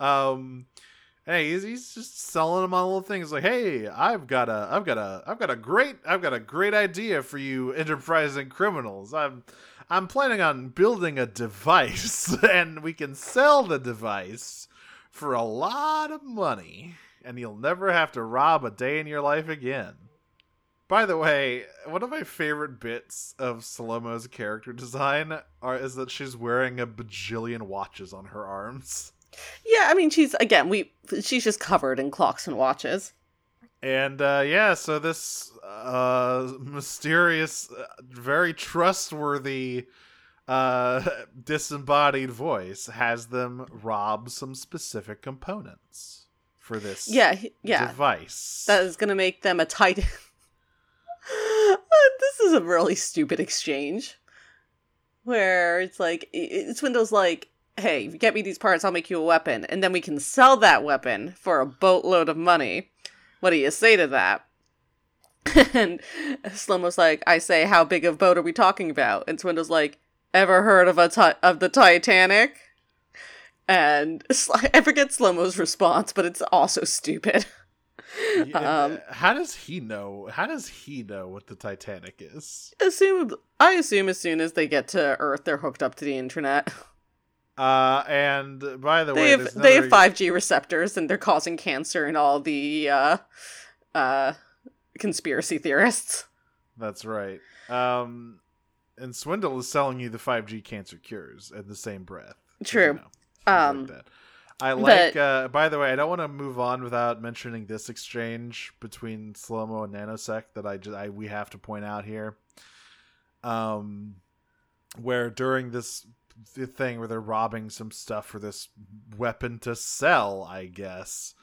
Um, hey, he's, he's just selling them on little things like, hey, I've got a, I've got a, I've got a great, I've got a great idea for you enterprising criminals. I'm, I'm planning on building a device, and we can sell the device for a lot of money, and you'll never have to rob a day in your life again. By the way, one of my favorite bits of Slomo's character design are is that she's wearing a bajillion watches on her arms. yeah, I mean, she's again, we she's just covered in clocks and watches. And uh, yeah, so this uh, mysterious, uh, very trustworthy, uh, disembodied voice has them rob some specific components for this Yeah, he- yeah, device. that is gonna make them a titan. this is a really stupid exchange, where it's like it's Swindle's like, "Hey, if you get me these parts, I'll make you a weapon, and then we can sell that weapon for a boatload of money." What do you say to that? And Slomo's like, I say, how big of boat are we talking about? And Swindle's like, ever heard of a ti- of the Titanic? And Sl- I forget Slomo's response, but it's also stupid. Yeah, um, how does he know? How does he know what the Titanic is? Assume I assume as soon as they get to Earth, they're hooked up to the internet. Uh, and by the They way, have they have five G receptors, and they're causing cancer in all the uh, uh, conspiracy theorists. That's right. Um, and Swindle is selling you the 5G cancer cures in the same breath. as you True. know. Like Um, that. I but- like. uh, by the way, I don't want to move on without mentioning this exchange between Slomo and Nanosec that I just I, we have to point out here. Um, where during this th- thing where they're robbing some stuff for this weapon to sell, I guess.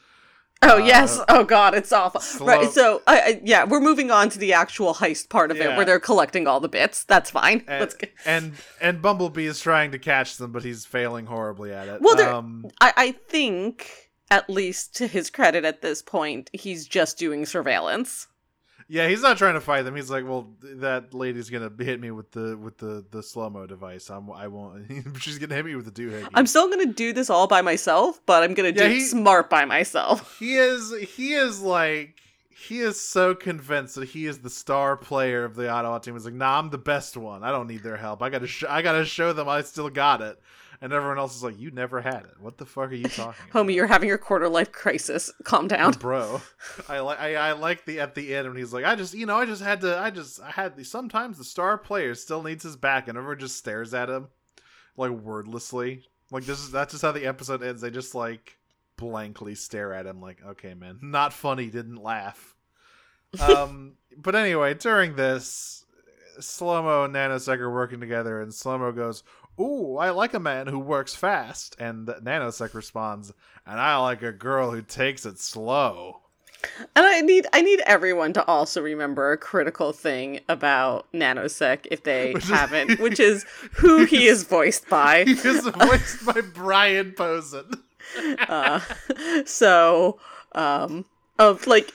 Oh Uh, yes! Oh god, it's awful. slow- Right. So, I, I, yeah, we're moving on to the actual heist part of it, where they're collecting all the bits. That's fine. And, Let's go. and and Bumblebee is trying to catch them, but he's failing horribly at it. Well, um, I, I think, at least to his credit at this point, he's just doing surveillance. Yeah, he's not trying to fight them. He's like, "Well, that lady's gonna hit me with the with the the slow mo device. I'm I won't. She's gonna hit me with the doohickey." I'm still gonna do this all by myself, but I'm gonna do Yeah, it he- smart by myself. he is he is like he is so convinced that he is the star player of the Autobot team. He's like, "Nah, I'm the best one. I don't need their help. I gotta sh- I gotta show them I still got it." And everyone else is like, "You never had it. What the fuck are you talking about?" Homie, you're having your quarter life crisis. Calm down. bro. I like I, I like the at the end when he's like, I just you know I just had to I just I had the sometimes the star player still needs his back and everyone just stares at him like wordlessly. Like this is that's just how the episode ends. They just like blankly stare at him like, okay, man, not funny. Didn't laugh. Um, but anyway, during this, Slomo and Nanosec are working together, and Slomo goes, "Ooh, I like a man who works fast," and Nanosec responds, "And I like a girl who takes it slow." And I need I need everyone to also remember a critical thing about Nanosec if they Which haven't, which is who he is voiced by. He is voiced by Brian Posehn. Uh, so, um, of like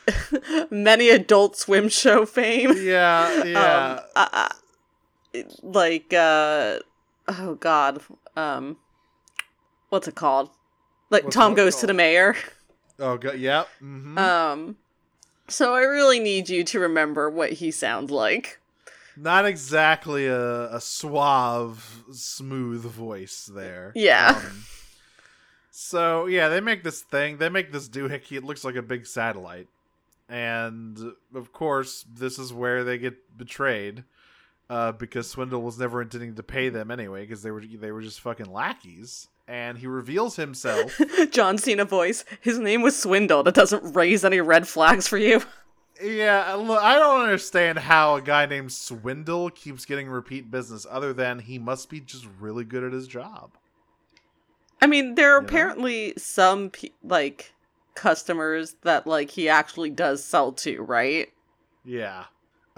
many Adult Swim show fame. Yeah, yeah. Um, uh, uh, like uh, oh god, um, what's it called? Like What's Tom goes to the mayor. oh, go- yep. mhm. Um, so I really need you to remember what he sounds like. Not exactly a, a suave, smooth voice there. Yeah. Um, so yeah, they make this thing. They make this doohickey. It looks like a big satellite, and of course, this is where they get betrayed. Uh, because Swindle was never intending to pay them anyway, because they were they were just fucking lackeys. And he reveals himself. John Cena voice. His name was Swindle. That doesn't raise any red flags for you. Yeah, look, I don't understand how a guy named Swindle keeps getting repeat business other than he must be just really good at his job. I mean, there are You know? apparently some pe- like customers that like he actually does sell to, right? Yeah.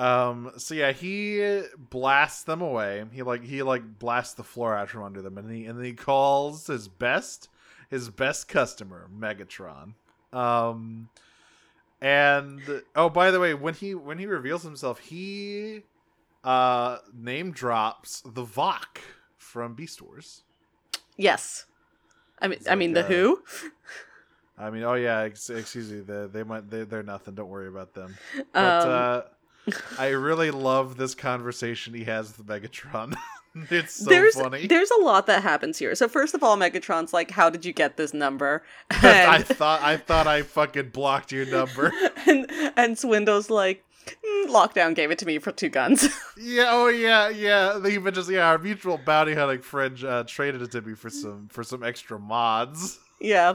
Um. So yeah, he blasts them away. He like he like blasts the floor out from under them, and he and then he calls his best his best customer, Megatron. Um. And oh, by the way, when he when he reveals himself, he uh name drops the Vok from Beast Wars. Yes. I mean, It's I mean the uh, Who. I mean, oh yeah, ex- excuse me, they they might they, they're nothing. Don't worry about them. Um, But uh, I really love this conversation he has with Megatron. it's so there's funny. there's a lot that happens here. So first of all, Megatron's like, "How did you get this number?" I thought I thought I fucking blocked your number. and, and Swindle's like, "Mm, "Lockdown gave it to me for two guns." yeah, oh yeah, yeah. They even just yeah, our mutual bounty hunting friend uh, traded it to me for some for some extra mods. yeah.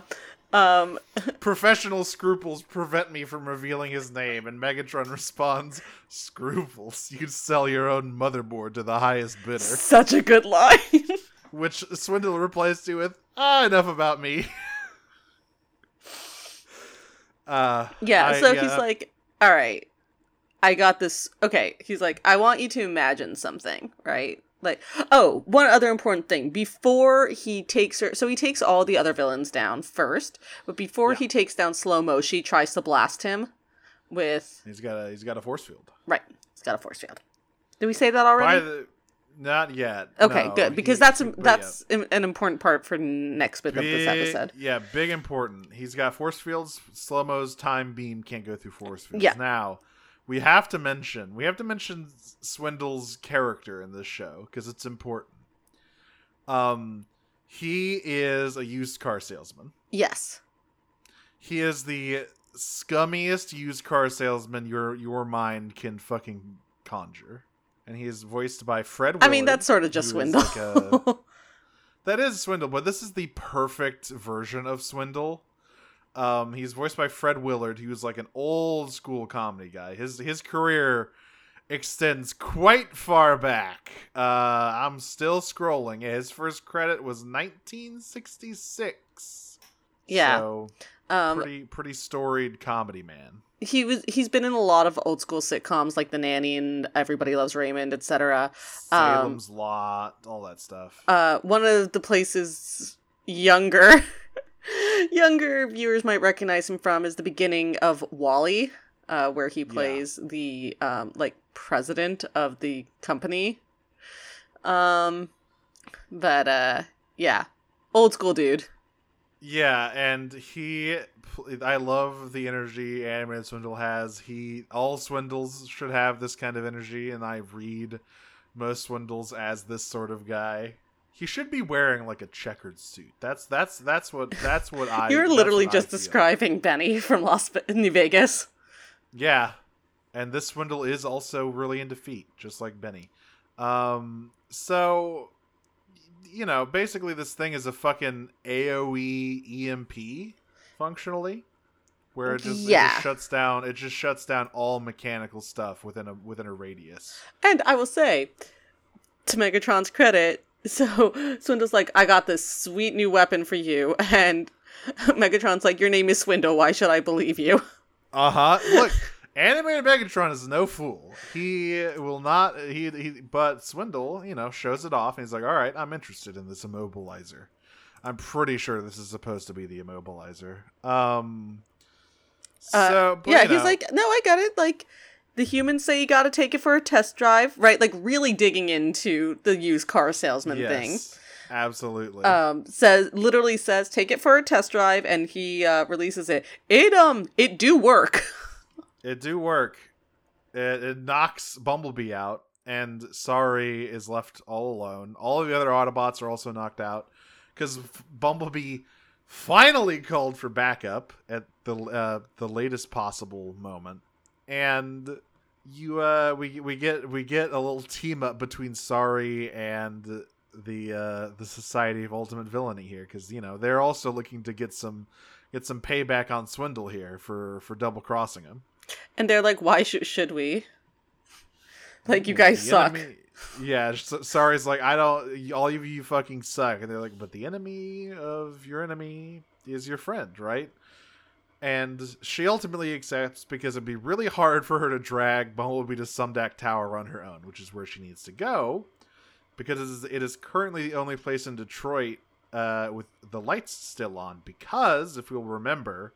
Um, Professional scruples prevent me from revealing his name, and Megatron responds, "Scruples? You'd sell your own motherboard to the highest bidder." such a good line. Which Swindle replies to with, "Ah, enough about me." uh, yeah. I- so he's like, "All right, I got this." Okay. He's like, "I want you to imagine something, right?" Like, oh, one other important thing. Before he takes her, so he takes all the other villains down first, but before Yeah. he takes down Slow Mo, she tries to blast him with he's got a he's got a force field. Right. He's got a force field. Did we say that already? The, not yet. okay, no, good. Because he- that's yeah. that's an an important part for next bit of this episode. Yeah, big important. He's got force fields. Slow mo's time beam can't go through force fields. Yeah. Now, we have to mention we have to mention Swindle's character in this show because it's important. Um, he is a used car salesman. Yes. He is the scummiest used car salesman your your mind can fucking conjure, and he is voiced by Fred. I mean, that's sort of just is Swindle. like a- That is Swindle, but this is the perfect version of Swindle. Um, he's voiced by Fred Willard. He was like an old school comedy guy. His his career extends quite far back. Uh, I'm still scrolling. His first credit was 1966. Yeah. So um, pretty pretty storied comedy man. he was he's been in a lot of old school sitcoms like The Nanny and Everybody Loves Raymond, etc. Um, Salem's Lot, all that stuff. Uh, one of the places younger younger viewers might recognize him from is the beginning of WALL-E, uh, where he plays the um, like president of the company. Um, but uh, yeah, old school dude. Yeah, and he, I love the energy Animated Swindle has. He, all swindles should have this kind of energy, and I read most swindles as this sort of guy. He should be wearing like a checkered suit. That's that's that's what that's what I. You're literally just describing Benny from Las New Vegas. Yeah, and this swindle is also really in defeat, just like Benny. Um, so you know, basically, this thing is a fucking AOE EMP functionally, where it just, it just shuts down. It just shuts down all mechanical stuff within a within a radius. And I will say, to Megatron's credit, so Swindle's like, I got this sweet new weapon for you. And Megatron's like, Your name is Swindle. Why should I believe you? Uh huh. Look, animated Megatron is no fool. He will not. He he. But Swindle, you know, shows it off, and he's like, "All right, I'm interested in this immobilizer. I'm pretty sure this is supposed to be the immobilizer." Um. Uh, So but, yeah, he's know, like, No, I got it. Like, the humans say you gotta take it for a test drive, right? Like, really digging into the used car salesman thing. yes, absolutely. um says literally says take it for a test drive and he uh releases it it um it do work It do work. It, it knocks Bumblebee out, and Sari is left all alone. All of the other Autobots are also knocked out because Bumblebee finally called for backup at the uh, the latest possible moment, and you uh we we get we get a little team up between Sari and the uh the Society of Ultimate Villainy here because you know they're also looking to get some get some payback on Swindle here for for double crossing him. and they're like why should should we like you guys the suck enemy- yeah, Sari's like I don't. All of you fucking suck, and they're like, but the enemy of your enemy is your friend, right? And she ultimately accepts because it'd be really hard for her to drag Bumblebee to Sumdac Tower on her own, which is where she needs to go, because it is, currently the only place in Detroit uh, with the lights still on. Because if you'll remember,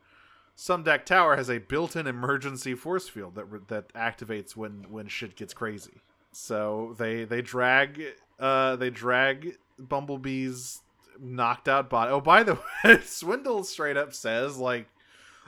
Sumdac Tower has a built-in emergency force field that re- that activates when when shit gets crazy. So they they drag uh they drag Bumblebee's knocked out body. Oh, by the way, Swindle straight up says like,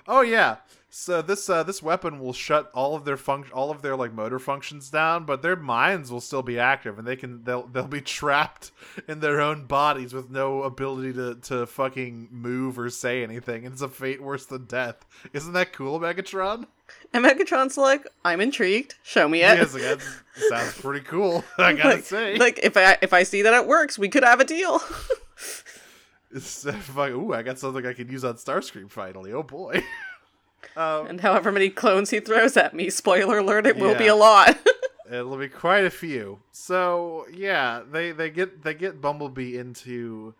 "Oh yeah, so this uh, this weapon will shut all of their function, all of their like motor functions down, but their minds will still be active, and they can they'll they'll be trapped in their own bodies with no ability to to fucking move or say anything. It's a fate worse than death. Isn't that cool, Megatron? And Megatron's like, I'm intrigued. Show me it. Yes, like, sounds pretty cool. I gotta like, say, like if I if I see that it works, we could have a deal. It's like, ooh, I got something I can use on Starscream finally. Oh boy. um, and however many clones he throws at me, spoiler alert, it will be a lot. It'll be quite a few. So yeah, they they get they get Bumblebee into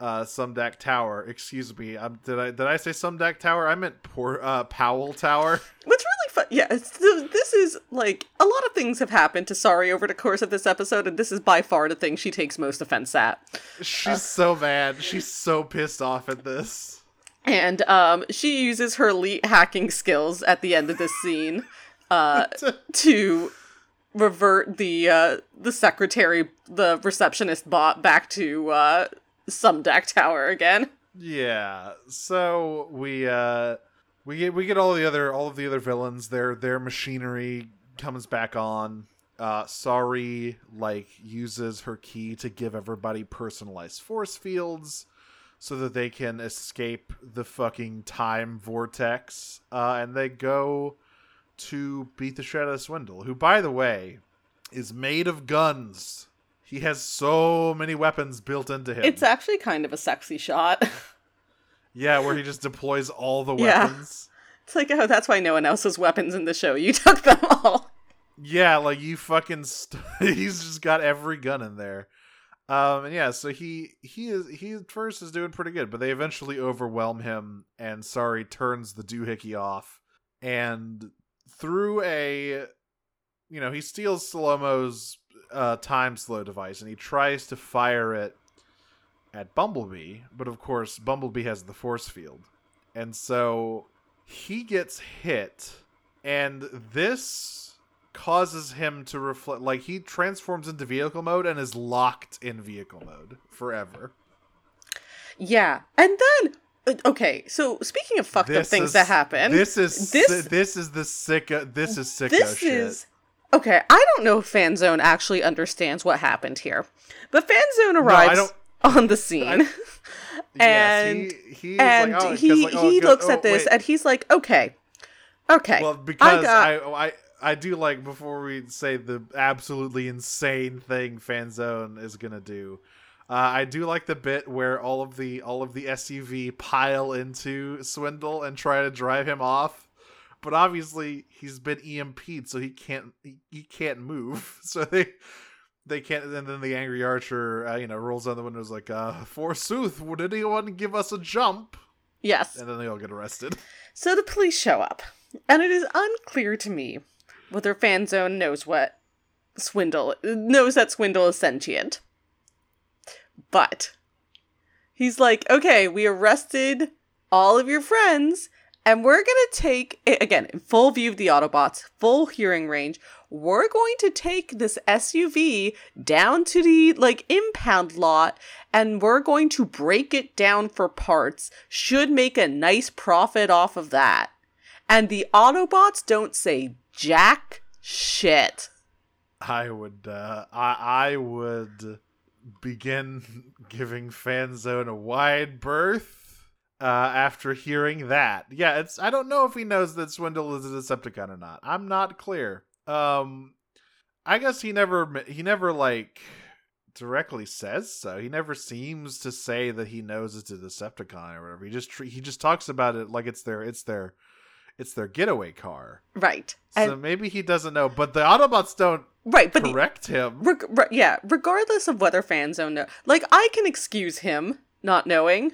uh Sumdac Tower. Excuse me. Um, did I did I say Sumdac Tower? I meant Poor uh Powell Tower. What's really yeah, this is like a lot of things have happened to Sari over the course of this episode, and this is by far the thing she takes most offense at. She's so mad. She's so pissed off at this. And um, she uses her elite hacking skills at the end of this scene uh, to revert the uh, the secretary, the receptionist bot, back to uh, Sumdac Tower again. Yeah. So we uh we get we get all the other all of the other villains. Their their machinery comes back on. Uh like uses her key to give everybody personalized force fields so that they can escape the fucking time vortex. Uh and they go to beat the shit out of Swindle, who by the way is made of guns. He has so many weapons built into him. It's actually kind of a sexy shot. Yeah, where he just deploys all the weapons. Yeah. It's like, oh, that's why no one else has weapons in the show. You took them all. Yeah, like you fucking. St- he's just got every gun in there. Um, and yeah, so he he is he at first is doing pretty good, but they eventually overwhelm him, and Sari turns the doohickey off, and through a, you know, he steals Slomo's uh, time slow device, and he tries to fire it at Bumblebee, but of course Bumblebee has the force field, and so he gets hit, and this causes him to reflect like he transforms into vehicle mode and is locked in vehicle mode forever. Yeah. And then, uh, okay, so speaking of fucked up things is- that happen, This is this- this, this is the sicko this is sicko this shit. is. Okay, I don't know if Fanzone actually understands what happened here. But Fanzone arrives don't- on the scene. and yes, he, he's and like, oh, he, like, oh, he go- looks oh, at this wait. and he's like, okay, okay. well because got- I, I I do like before we say the absolutely insane thing Fanzone is gonna do. Uh, I do like the bit where all of the all of the SUV pile into Swindle and try to drive him off, but obviously he's been EMP'd, so he can't he, he can't move. So they they can't. And then the angry archer, uh, you know, rolls down the window, is like, uh, "Forsooth, would anyone give us a jump?" yes. And then they all get arrested. So the police show up, and it is unclear to me whether Fanzone knows what Swindle knows that Swindle is sentient. But he's like, okay, we arrested all of your friends, and we're gonna take again in full view of the Autobots, full hearing range. We're going to take this SUV down to the like impound lot and we're going to break it down for parts. Should make a nice profit off of that. And the Autobots don't say jack shit. I would uh I I would begin giving Fanzone a wide berth uh after hearing that. Yeah, it's I don't know if he knows that Swindle is a Decepticon or not. I'm not clear. Um I guess he never he never like directly says so. He never seems to say that he knows it's a Decepticon or whatever. He just he just talks about it like it's their it's their it's their getaway car. Right. So And, maybe he doesn't know, but the Autobots don't right, but the- correct him. Reg- re- yeah, regardless of whether Fanzone know, like I can excuse him not knowing,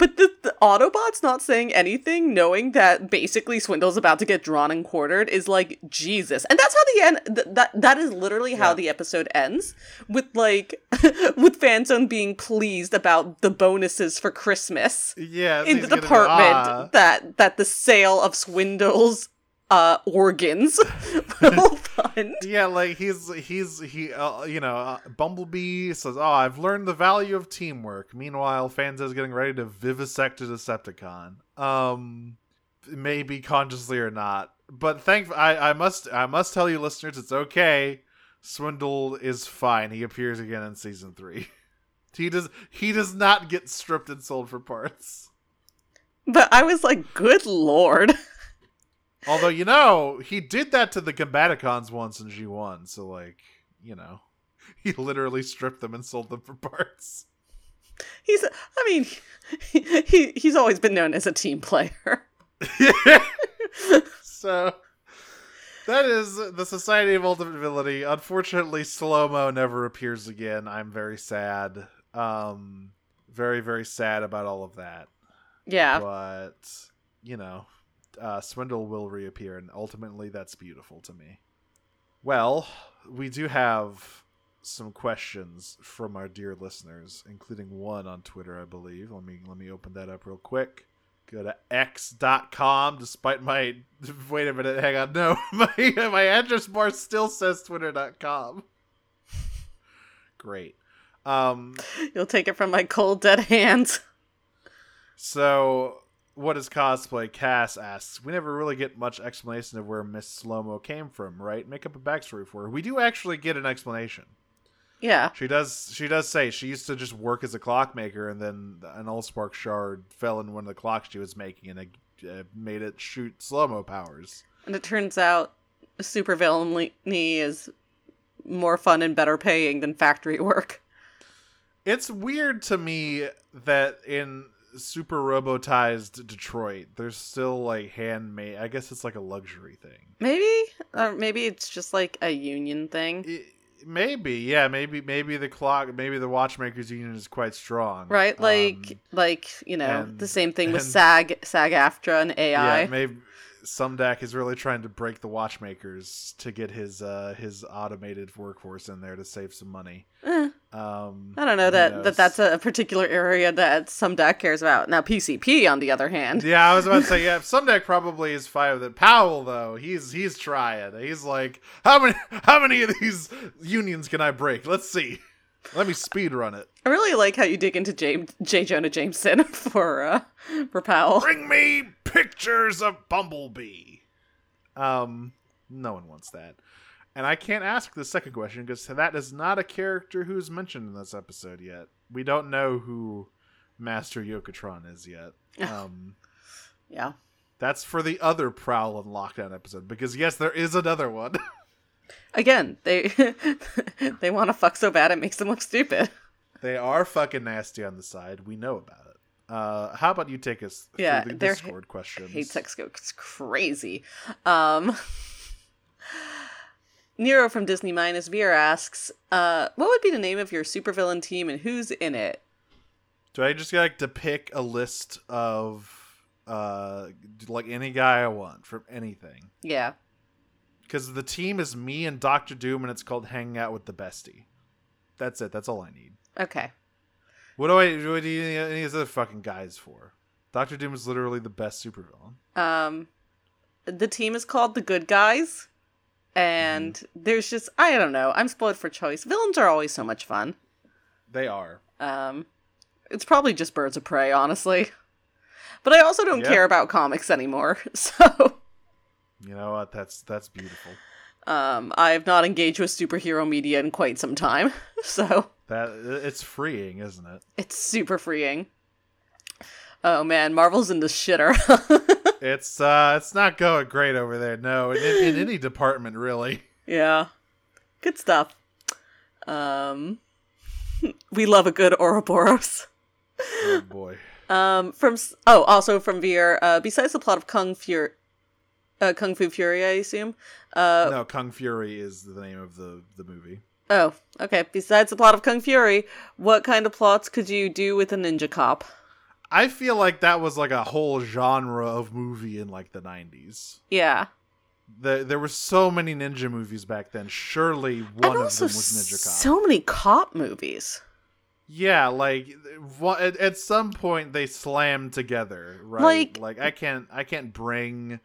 But the, the Autobots not saying anything, knowing that basically Swindle's about to get drawn and quartered, is like Jesus. And that's how the end. Th- that that is literally how Yeah. the episode ends, with like with Fanzone being pleased about the bonuses for Christmas Yeah, in the department that that the sale of Swindle's uh organs will fund. Yeah, like he's he's he uh, you know uh, Bumblebee says, "Oh, I've learned the value of teamwork." Meanwhile, Fans is getting ready to vivisect a Decepticon. Um, maybe consciously or not, but thank I I must I must tell you, listeners, it's okay. Swindle is fine. He appears again in season three. He does he does not get stripped and sold for parts. But I was like, good lord. Although you know he did that to the Combaticons once in G one, so like you know he literally stripped them and sold them for parts. He's I mean he, he he's always been known as a team player. so that is the Society of Ultimate Villainy. Unfortunately, Slomo never appears again. I'm very sad. Um, very very sad about all of that. Yeah. But you know, uh, Swindle will reappear, and ultimately, that's beautiful to me. Well, we do have some questions from our dear listeners, including one on Twitter, I believe. Let me let me open that up real quick. Go to x.com despite my wait a minute, hang on. No, my my address bar still says twitter.com. Great. Um You'll take it from my cold dead hands. So, what is cosplay? Cass asks. We never really get much explanation of where Miss Slomo came from, right? Make up a backstory for her. We do actually get an explanation. Yeah. She does. She does say she used to just work as a clockmaker, and then an Allspark shard fell in one of the clocks she was making, and it uh, made it shoot Slomo powers. And it turns out supervillainy is more fun and better paying than factory work. It's weird to me that in super robotized Detroit, there's still like handmade. I guess it's like a luxury thing. Maybe? Or maybe it's just like a union thing. I- maybe yeah maybe maybe the clock maybe the watchmakers union is quite strong Right? Like Um, like, you know, and- the same thing with and- SAG SAG AFTRA and AI. yeah maybe Sumdac is really trying to break the watchmakers to get his uh his automated workforce in there to save some money Eh, um I don't know that, knows? that that's a particular area that Sumdac cares about. Now PCP on the other hand. yeah, I was about to say, yeah, Sumdac probably is fine with it. Powell, though, he's he's trying. He's like, how many how many of these unions can I break? Let's see. Let me speed run it. I really like how you dig into James J. Jonah Jameson for uh for Powell. Bring me pictures of Bumblebee. Um, no one wants that. And I can't ask the second question because that is not a character who's mentioned in this episode yet. We don't know who Master Yoketron is yet. Um, Yeah. that's for the other Prowl and Lockdown episode because yes, there is another one. Again, they they want to fuck so bad it makes them look stupid. they are fucking nasty on the side. We know about it. Uh, how about you take us through Yeah, the they're- Discord questions? Hate sex go it's crazy. Um Nero from Disney Minus Beer asks, uh, what would be the name of your supervillain team and who's in it? Do I just like to pick a list of uh like any guy I want from anything? Yeah. Because the team is me and Doctor Doom, and it's called Hanging Out with the Bestie. That's it. That's all I need. Okay. What do I? What do you need any of these other fucking guys for? Doctor Doom is literally the best supervillain. Um the team is called the Good Guys. And there's just I don't know. I'm spoiled for choice. Villains are always so much fun. They are. Um, it's probably just Birds of Prey, honestly. But I also don't Yeah. care about comics anymore, so You know what? That's that's beautiful. um, I have not engaged with superhero media in quite some time. So That it's freeing, isn't it? it's super freeing. Oh man, Marvel's in the shitter. It's uh, it's not going great over there. No, in, in any department, really. yeah, good stuff. Um, we love a good Ouroboros. Oh boy. Um, from oh, also from Veer. Uh, besides the plot of Kung Fury, uh, Kung Fu Fury, I assume. Uh, no, Kung Fury is the name of the the movie. oh, okay. Besides the plot of Kung Fury, what kind of plots could you do with a ninja cop? I feel like that was like a whole genre of movie in like the 90s. Yeah. The, there were so many ninja movies back then. Surely one and of them was Ninja Cop. so many cop movies. yeah, like at, at some point they slammed together, right? Like- like I can't I can't bring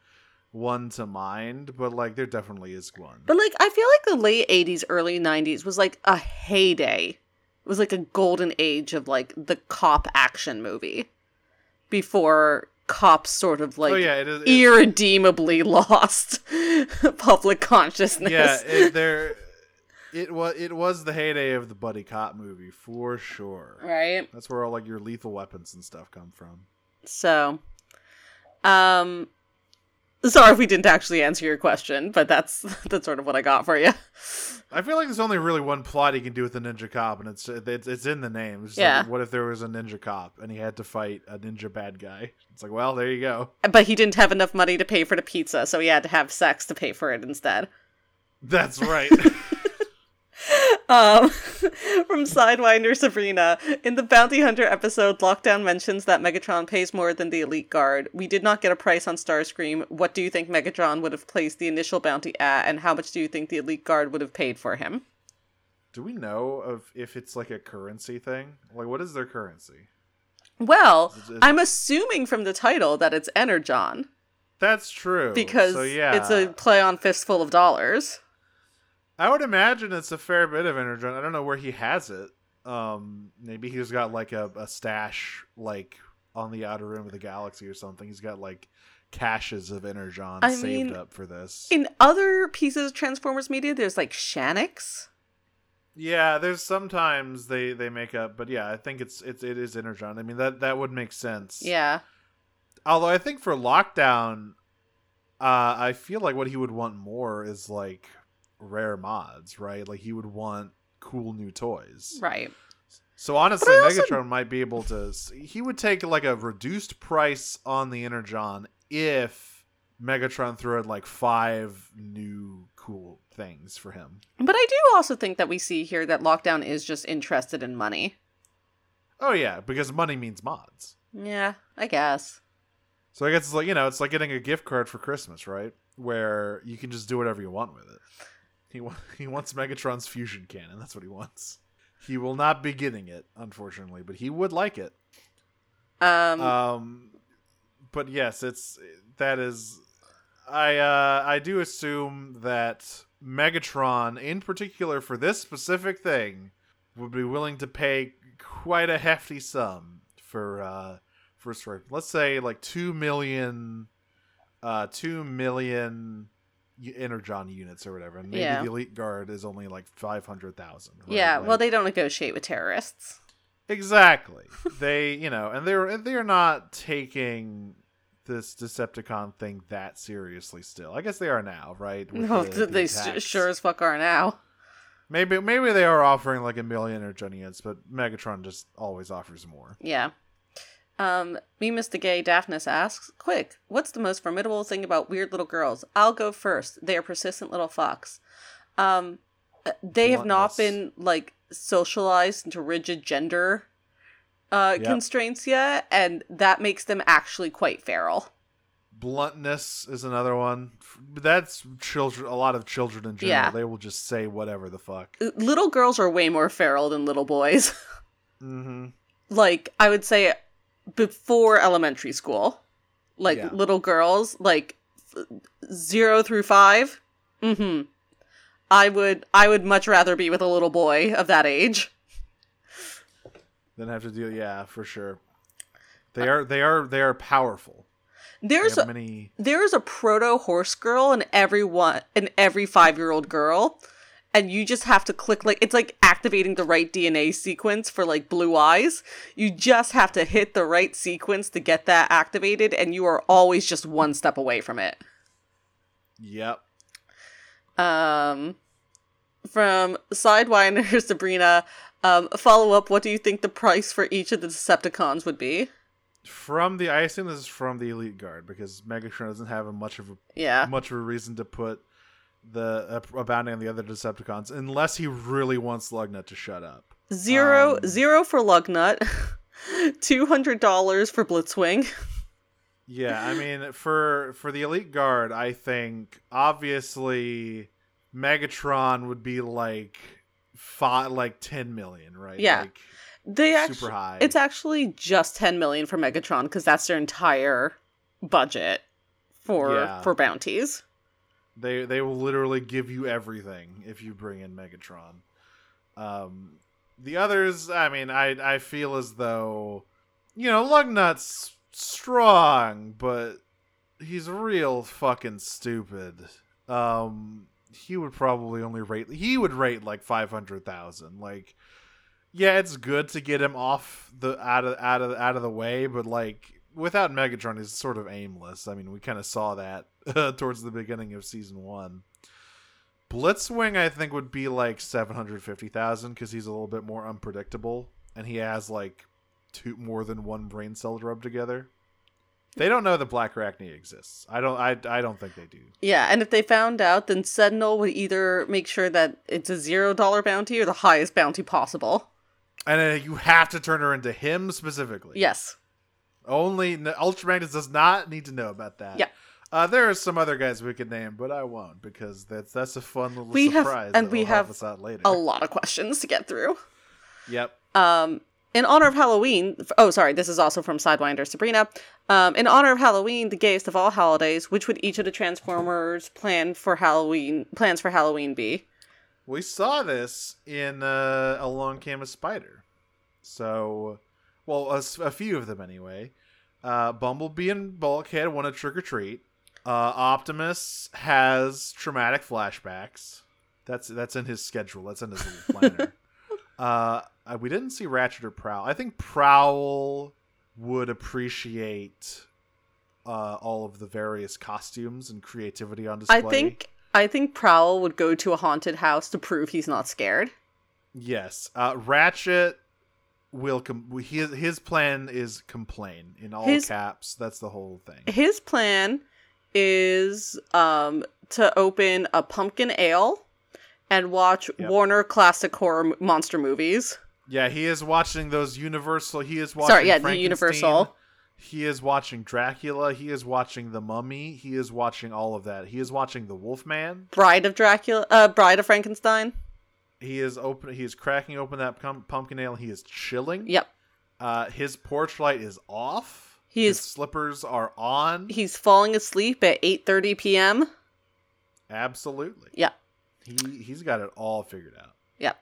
one to mind, but like there definitely is one. But like I feel like the late 80s, early 90s was like a heyday. It was like a golden age of like the cop action movie before cops sort of like oh yeah, it is. irredeemably lost public consciousness. yeah, it, there. It was it was the heyday of the buddy cop movie for sure. right? That's where all like your lethal weapons and stuff come from. So um sorry if we didn't actually answer your question, but that's that's sort of what I got for you. I feel like there's only really one plot he can do with the ninja cop, and it's it's, it's in the name. It's Yeah. like, what if there was a ninja cop and he had to fight a ninja bad guy? It's like, well, there you go. But he didn't have enough money to pay for the pizza, so he had to have sex to pay for it instead. That's right. Um, from Sidewinder Sabrina. In the Bounty Hunter episode, Lockdown mentions that Megatron pays more than the Elite Guard. We did not get a price on Starscream. What do you think Megatron would have placed the initial bounty at, and how much do you think the Elite Guard would have paid for him? do we know of if it's like a currency thing? Like, what is their currency? Well, Is it- I'm assuming from the title that it's Energon, That's true. because so, yeah, it's a play on fistful of dollars. I would imagine it's a fair bit of energon. I don't know where he has it. Um, maybe he's got like a, a stash like on the outer rim of the galaxy or something. He's got like caches of energon I saved mean, up for this. In other pieces of Transformers media, there's like Shanix. yeah, there's sometimes they they make up, but yeah, I think it's it's it is energon. I mean that that would make sense. Yeah. Although I think for lockdown, uh, I feel like what he would want more is like rare mods, right? Like he would want cool new toys. Right. So honestly, also- Megatron might be able to. He would take like a reduced price on the Energon if Megatron threw in like five new cool things for him. But I do also think that we see here that Lockdown is just interested in money. Oh yeah, because money means mods. Yeah, I guess. So I guess it's like you know, it's like getting a gift card for Christmas, right? Where you can just do whatever you want with it. He wa- he wants Megatron's fusion cannon. That's what he wants. He will not be getting it, unfortunately, but he would like it. Um, um but yes it's that is i uh i do assume that megatron in particular for this specific thing would be willing to pay quite a hefty sum for uh for a story let's say like 2 million uh 2 million energon units or whatever and maybe Yeah. the elite guard is only like 500,000 right? yeah, well, they don't negotiate with terrorists. Exactly. they, you know, and they're they're not taking this Decepticon thing that seriously. Still, I guess they are now, right? With No, the- the they attacks. sure as fuck are now. Maybe maybe they are offering like a million or units, but Megatron just always offers more. Yeah. Um, me, Mr. Gay, Daphnis asks, Quick, what's the most formidable thing about weird little girls? I'll go first. They are persistent little fucks. Um, uh, they have not been, like, socialized into rigid gender uh, Yep. constraints yet, and that makes them actually quite feral. Bluntness is another one. That's children. A lot of children in general. Yeah. They will just say whatever the fuck. Uh, Little girls are way more feral than little boys. Mm-hmm. like, I would say before elementary school. Like, Yeah. little girls, like, f- zero through five. Mm-hmm. I would I would much rather be with a little boy of that age. Then have to deal. Yeah, for sure. They are they are they are powerful. There's a, many. there's a proto horse girl in every one in every five year old girl, and you just have to click like it's like activating the right DNA sequence for like blue eyes. You just have to hit the right sequence to get that activated, and you are always just one step away from it. Yep. Um, from Sidewinder Sabrina, um, follow up. What do you think the price for each of the Decepticons would be? From the, I assume this is from the Elite Guard because Megatron doesn't have a much of a Yeah, much of a reason to put the a, a bounty on the other Decepticons unless he really wants Lugnut to shut up. zero Um, zero for Lugnut, Two hundred dollars for Blitzwing. Yeah, I mean for for the elite guard, I think obviously Megatron would be like five, like ten million, right? Yeah. like, They super actually, high. it's actually just ten million for Megatron because that's their entire budget for Yeah. for bounties. They they will literally give you everything if you bring in Megatron. Um, the others, I mean, I I feel as though you know Lugnut's strong, but he's real fucking stupid. Um, he would probably only rate he would rate like five hundred thousand. Like, yeah, it's good to get him off the out of out of out of the way, but like without Megatron, he's sort of aimless. I mean, we kind of saw that towards the beginning of season one. Blitzwing, I think, would be like seven hundred fifty thousand because he's a little bit more unpredictable, and he has like two more than one brain cell to rub together. They don't know that Blackarachnia exists. I don't. I, I don't think they do. Yeah, and if they found out, then Sentinel would either make sure that it's a zero dollar bounty or the highest bounty possible. And uh, you have to turn her into him specifically. Yes. Only n- Ultra Magnus does not need to know about that. Yeah. Uh, there are some other guys we could name, but I won't because that's that's a fun little We have- surprise. and we have us out later. A lot of questions to get through. Yep. Um, in honor of Halloween, oh, sorry, this is also from Sidewinder Sabrina. Um, in honor of Halloween, the gayest of all holidays, which would each of the Transformers plan for Halloween plans for Halloween be? We saw this in uh, Along Came a Spider. So, well, a few of them anyway. Uh, Bumblebee and Bulkhead want to trick or treat. Uh, Optimus has traumatic flashbacks. That's that's in his schedule. That's in his little planner. uh, we didn't see Ratchet or Prowl. I think Prowl would appreciate uh, all of the various costumes and creativity on display. I think I think Prowl would go to a haunted house to prove he's not scared. Yes, uh, Ratchet will. Com- his his plan is complain in all His- caps. That's the whole thing. His plan is um to open a pumpkin ale and watch Yep. Warner classic horror m- monster movies. Yeah, he is watching those Universal. He is watching. Sorry, yeah, the Universal. He is watching Dracula. He is watching The Mummy. He is watching all of that. He is watching The Wolfman. Bride of Dracula, uh, Bride of Frankenstein. He is open. He is cracking open that pum- pumpkin ale. He is chilling. Yep. Uh, his porch light is off. He his is- slippers are on. He's falling asleep at 8:30 p.m. Absolutely. Yeah. He he's got it all figured out. Yep.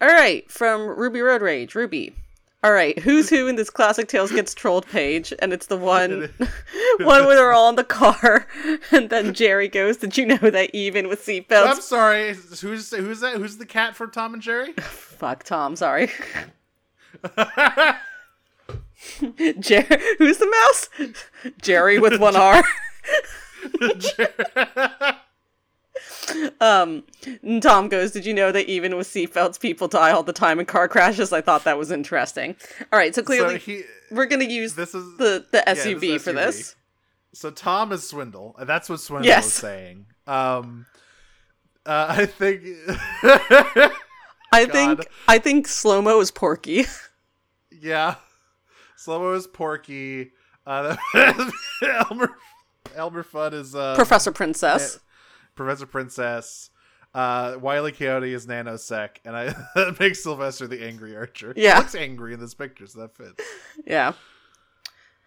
All right, from Ruby Road Rage, Ruby. All right, who's who in this classic Tails Gets Trolled page, and it's the one, one where they're all in the car, and then Jerry goes, "Did you know that even with seatbelts?" I'm sorry. Who's who's that? Who's the cat from Tom and Jerry? Fuck Tom, sorry. Jer- who's the mouse? Jerry with one R. Um, Tom goes, Did you know that even with seatbelts, people die all the time in car crashes? I thought that was interesting. All right, so clearly so he, we're going to use this is the, the this SUV is for SUV. this. so Tom is Swindle, and that's what Swindle Yes. is saying. Um, uh, I think. I think I think Slomo is Porky. yeah, Slow is Porky. Uh, Elmer Elmer Fudd is uh, Professor Princess. Professor Princess. Uh, Wiley Coyote is Nanosec, and I that makes Sylvester the angry archer. Yeah. he looks angry in this picture, so that fits. Yeah.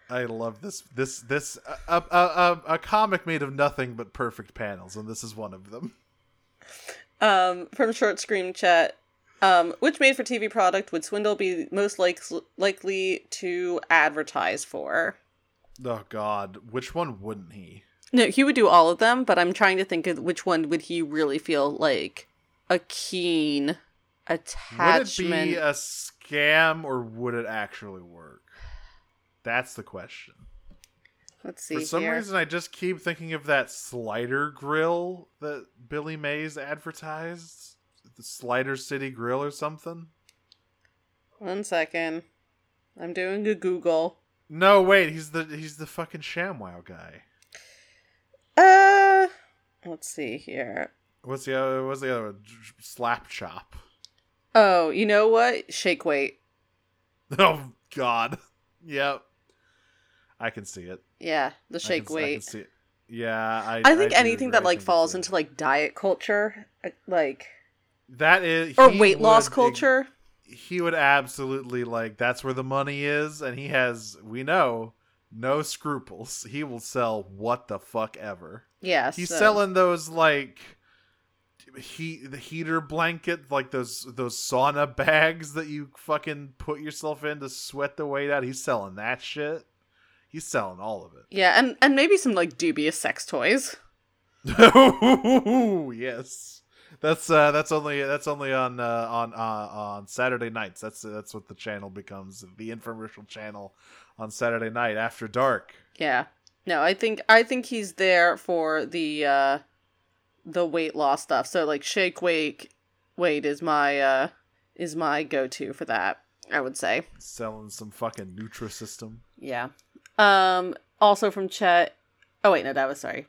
I love this this this a, a, a, a comic made of nothing but perfect panels, and this is one of them. Um, from Short Screen Chat, um, which made for TV product would Swindle be most like- likely to advertise for? Oh God, which one wouldn't he? No, he would do all of them, but I'm trying to think of which one would he really feel like a keen attachment. Would it be a scam or would it actually work? That's the question. Let's see For some here. reason, I just keep thinking of that slider grill that Billy Mays advertised, the Slider City Grill or something. One second. I'm doing a Google. No, wait, he's the he's the fucking ShamWow guy. Uh, let's see here. What's the other? What's the other? one? Slap Chop. Oh, you know what? Shake weight. Oh God. Yep. I can see it. Yeah, the I shake I can weight. see it. Yeah, I. I think do anything that like falls into like diet culture, uh, like that is or weight loss culture. He would absolutely like. That's where the money is, and he has. We know no scruples. He will sell what the fuck ever. Yeah, He's so- selling those like heat the heater blanket, like those those sauna bags that you fucking put yourself in to sweat the weight out. He's selling that shit. He's selling all of it. Yeah, and and maybe some like dubious sex toys. yes. That's uh that's only that's only on uh on uh on Saturday nights. That's that's what the channel becomes, the infomercial channel on Saturday night after dark. Yeah. No, I think I think he's there for the uh the weight loss stuff. So like shake weight weight is my uh is my go to for that, I would say. Selling some fucking Nutrisystem. Yeah. Um also from Chet Oh wait, no, that was sorry.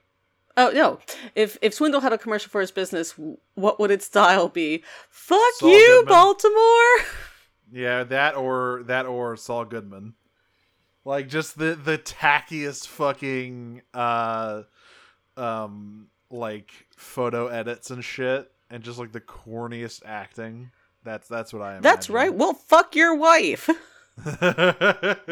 Oh no. If if Swindle had a commercial for his business, what would its style be? Fuck Saul you, Goodman. Baltimore. Yeah, that or that or Saul Goodman. Like just the the tackiest fucking uh um like photo edits and shit and just like the corniest acting. That's that's what I am. That's right. Well, fuck your wife.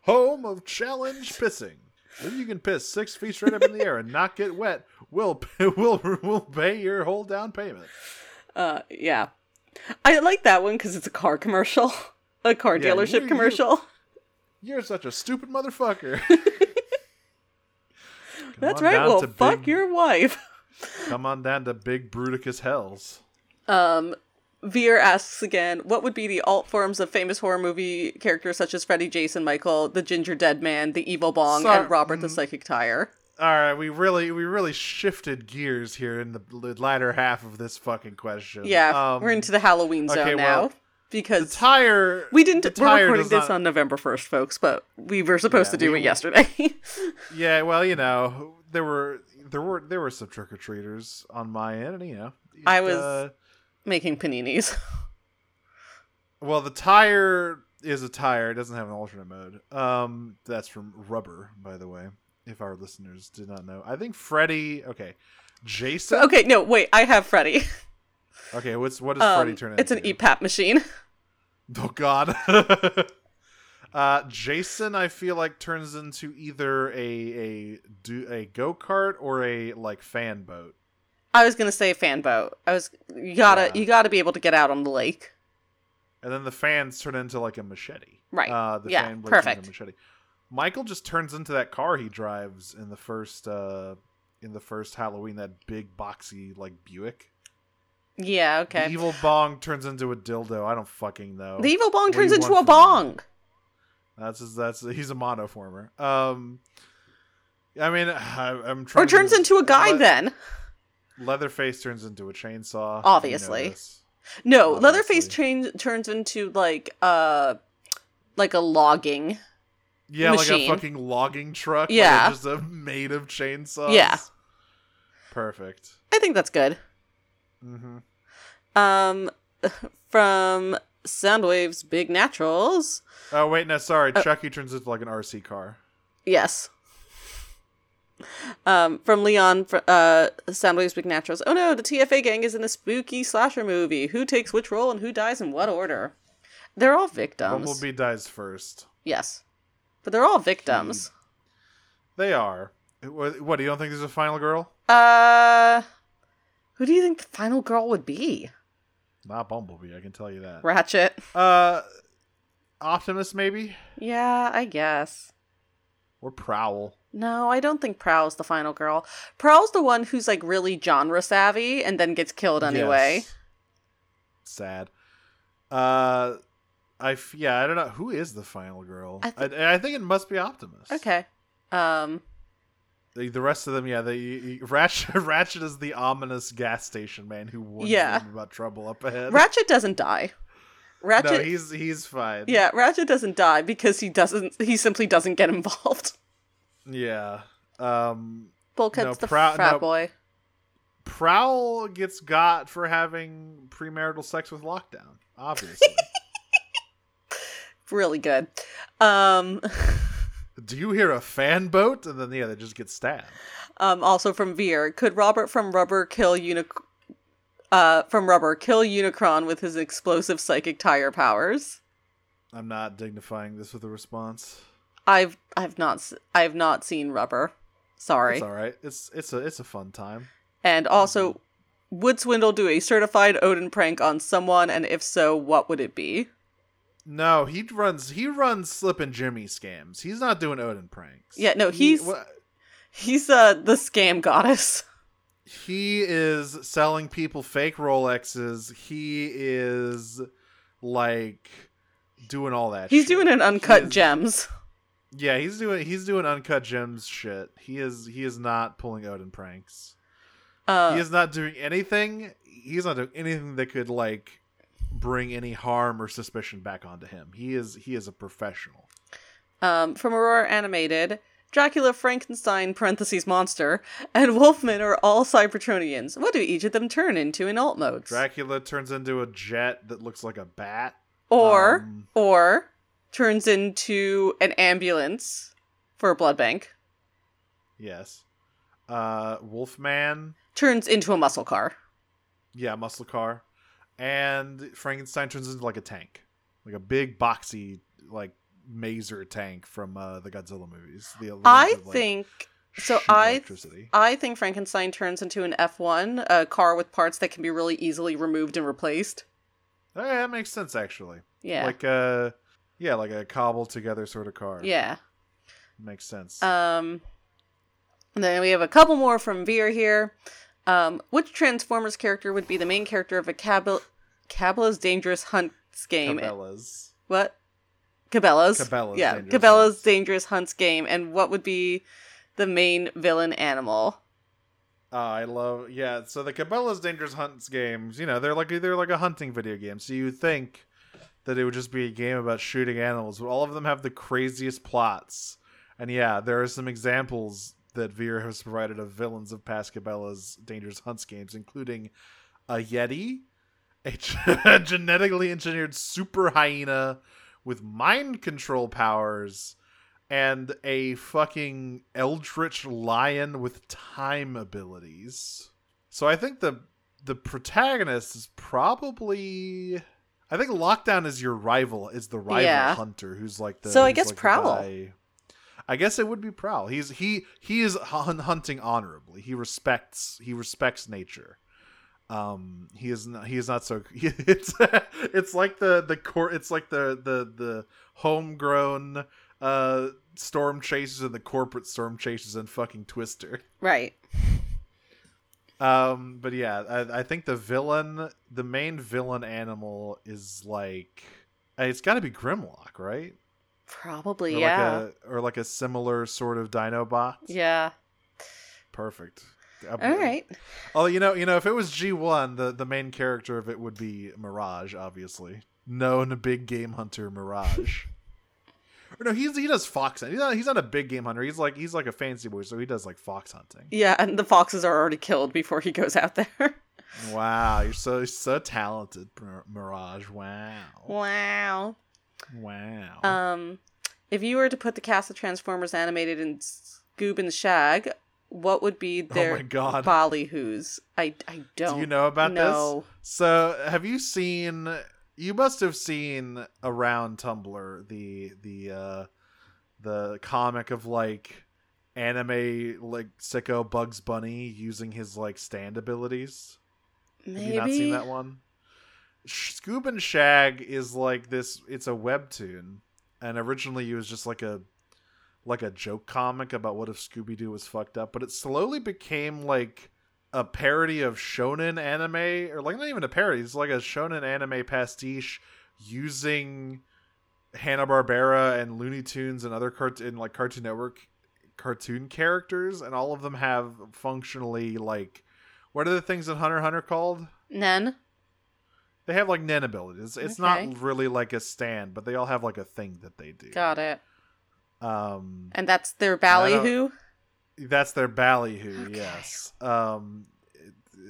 Home of challenge pissing. If you can piss six feet straight up in the air and not get wet, we'll we'll we'll pay your whole down payment. Uh, yeah. I like that one because it's a car commercial, a car Yeah, dealership you- you- commercial. You're such a stupid motherfucker. That's right. Well, fuck big- your wife. Come on down to Big Bruticus Hells. Um, Veer asks again, what would be the alt forms of famous horror movie characters such as Freddy, Jason, Michael, the Gingerdead Man, the Evil Bong, and Robert mm. the Psychic Tire? All right, we really we really shifted gears here in the latter half of this fucking question. Yeah, Um, we're into the Halloween zone okay, now well, the because tire. we didn't. the We're recording this not- on November first, folks, but we were supposed Yeah, to do we- it yesterday. Yeah, well, you know, there were there were there were some trick or treaters on my end, and you know, I was- uh, Making paninis. well, the tire is a tire. It doesn't have an alternate mode. Um, that's from Rubber, by the way. If our listeners did not know, I think Freddy. Okay, Jason. okay, no, wait. I have Freddy. Okay, what's what does Freddy Um, turn into? it's an EPAP machine. Oh God. uh, Jason, I feel like turns into either a a do a go kart or a like fan boat. I was gonna say fan boat. I was you gotta Yeah. you gotta be able to get out on the lake. and then the fans turn into like a machete. Right. Uh, the Yeah, fan blades into perfect. a machete. Michael just turns into that car he drives in the first uh, in the first Halloween. That big boxy like Buick. Yeah, okay. The evil bong turns into a dildo. I don't fucking know. The evil bong What turns into a bong. That's his, that's he's a monoformer. Um, I mean, I, I'm trying. Or turns into a guy Le- then. Leatherface turns into a chainsaw. Obviously. You know. No, Obviously. Leatherface turns into like uh like a logging. Yeah, like a fucking logging truck. Yeah. just a made of chainsaws. Yeah. Perfect. I think that's good. hmm Um from Soundwaves Big Naturals. Oh wait, no, sorry. Uh, Chucky turns into like an RC car. Yes. Um, from Leon, fr- uh, Soundwaves Big Naturals. Oh no, the TFA gang is in a spooky slasher movie. Who takes which role and who dies in what order? They're all victims. Bumblebee dies first. Yes, but they're all victims. They are. What, what? You don't think there's a final girl? Uh, who do you think the final girl would be? Not Bumblebee. I can tell you that. Ratchet. Uh, Optimus maybe Yeah, I guess. or Prowl. No, I don't think Prowl's the final girl. Prowl's the one who's like really genre savvy and then gets killed anyway. Yes. Sad. Uh, I f- yeah, I don't know who is the final girl. I I, I, think it must be Optimus. Okay. Um, The, the rest of them, yeah, they Ratchet. Ratchet is the ominous gas station man who warns Yeah. them about trouble up ahead. Ratchet doesn't die. Ratchet. no, he's he's fine. yeah, Ratchet doesn't die because he doesn't. He simply doesn't get involved. Yeah. Um, Bulkhead's No, the Prow- frat no. boy. Prowl gets got for having premarital sex with Lockdown. Obviously, really good. Um, Do you hear a fan boat? And then yeah, they just get stabbed. um, also from Veer, could Robert from Rubber kill Unic- uh, from Rubber kill Unicron with his explosive psychic tire powers? I'm not dignifying this with a response. I've I've not I've not seen Rubber. Sorry. It's all right. It's it's a it's a fun time. And also, would Swindle do a certified Odin prank on someone? And if so, what would it be? No, he runs he runs Slippin' Jimmy scams. He's not doing Odin pranks. Yeah, no, He- he's wha- he's uh the scam goddess. he is selling people fake Rolexes. He is like doing all that. He's shit. doing an uncut is- gems. Yeah, he's doing he's doing uncut gems shit. He is he is not pulling Odin pranks. Uh, he is not doing anything. He's not doing anything that could like bring any harm or suspicion back onto him. He is he is a professional. um, from Aurora Animated, Dracula, Frankenstein (parentheses monster) and Wolfman are all Cybertronians. What do each of them turn into in alt modes? Dracula turns into a jet that looks like a bat. or Um, or turns into an ambulance for a blood bank. Yes. Uh Wolfman, Turns into a muscle car. yeah, muscle car. And Frankenstein turns into like a tank. Like a big boxy like maser tank from uh the Godzilla movies. The, I that, like, think so. I. I think Frankenstein turns into an F1, a car with parts that can be really easily removed and replaced. Yeah, that makes sense actually. Yeah. Like a yeah, like a cobbled together sort of car. yeah. Makes sense. Um and then we have a couple more from Veer here. Um which Transformers character would be the main character of a Cabal Cabela's Dangerous Hunts game? Cabela's. What? Cabela's. Cabela's yeah, Dangerous Cabela's Hunts. Dangerous Hunts game and what would be the main villain animal? Oh, I love yeah. So the Cabela's Dangerous Hunts games, you know, they're like they're like a hunting video game. So you think that it would just be a game about shooting animals, but all of them have the craziest plots. And yeah, there are some examples that Veer has provided of villains of past Cabela's Dangerous Hunts games, including a Yeti, a genetically engineered super hyena with mind control powers, and a fucking eldritch lion with time abilities. So I think the the protagonist is probably I think Lockdown is your rival, is the rival Yeah. hunter who's like the So I guess like Prowl. I guess it would be Prowl. He's he he is hun- hunting honorably. He respects he respects nature. Um, he is not he is not so it's it's like the the core it's like the the the homegrown uh storm chasers and the corporate storm chasers and fucking Twister. Right. Um, but yeah, I, I think the villain, the main villain animal is like, it's got to be Grimlock, right? Probably, Or yeah. Like a, or like a similar sort of Dinobot. yeah. Perfect. Uh, All right. Oh, you know, you know, if it was G one, the the main character of it would be Mirage, obviously. Known big game hunter Mirage. or no, he's he does fox. He's not, he's not a big game hunter. He's like he's like a fancy boy, so he does like fox hunting. Yeah, and the foxes are already killed before he goes out there. Wow, you're so so talented, Mirage. Wow. wow. Wow. Um, if you were to put the cast of Transformers animated in Scoob and Shag, what would be their Oh my God. ballyhoos? I I don't. Do you know about know. this? So, have you seen? You must have seen around Tumblr the the uh the comic of like anime like sicko Bugs Bunny using his like stand abilities. Maybe. Have you not seen that one? Scoob and Shag is like this. It's a webtoon, and originally it was just like a like a joke comic about what if Scooby Doo was fucked up. But it slowly became like a parody of shonen anime, or like not even a parody. It's like a shonen anime pastiche using Hanna Barbera and Looney Tunes and other cart and like Cartoon Network cartoon characters, and all of them have functionally like what are the things in Hunter Hunter called? Nen. They have like nen abilities. It's Okay. not really like a stand, but they all have like a thing that they do. Got it. Um, And that's their ballyhoo. That's their ballyhoo. Okay. Yes. Um,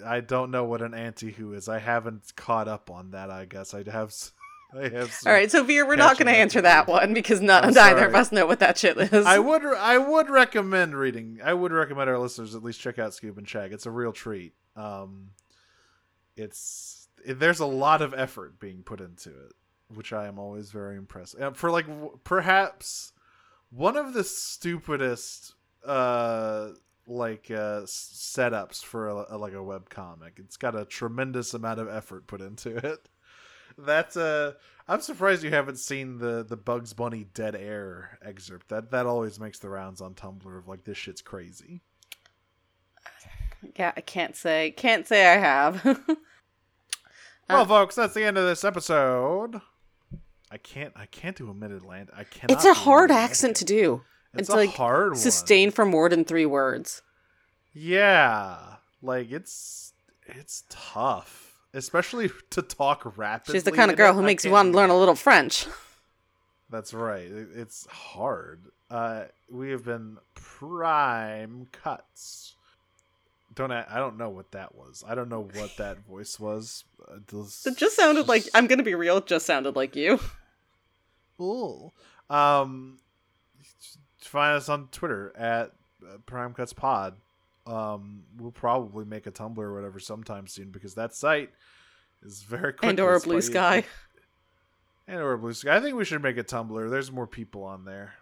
I don't know what an anti-who is. I haven't caught up on that. I guess I have. I have All right, so Veer, we're not going to answer that one because none, I'm neither of us know what that shit is. I would I would recommend reading. I would recommend our listeners at least check out Scoob and Shag. It's a real treat. Um, it's it, there's a lot of effort being put into it, which I am always very impressed. Uh, for like w- perhaps one of the stupidest uh like uh setups for a, a- like a web comic. It's got a tremendous amount of effort put into it. That's uh I'm surprised you haven't seen the the Bugs Bunny dead air excerpt. That that always makes the rounds on Tumblr of like this shit's crazy. yeah, I can't say. Can't say I have. well, Uh, folks, that's the end of this episode. I can't I can't do a mid Atlantic. I cannot. it's a hard accent to do. It's, it's a like hard. Sustain for more than three words. Yeah, like it's it's tough, especially to talk rapidly. She's the kind of girl who makes you want to learn a little French. That's right. It's hard. Uh, we have been prime cuts. Don't I, I don't know what that was. I don't know what that voice was. Uh, this- It just sounded like I'm gonna be real. It just sounded like you. Cool. Um, find us on Twitter at uh, Prime Cuts Pod. Um, we'll probably make a Tumblr or whatever sometime soon because that site is very quick. And or a blue sky. And or a blue sky. I think we should make a Tumblr. There's more people on there.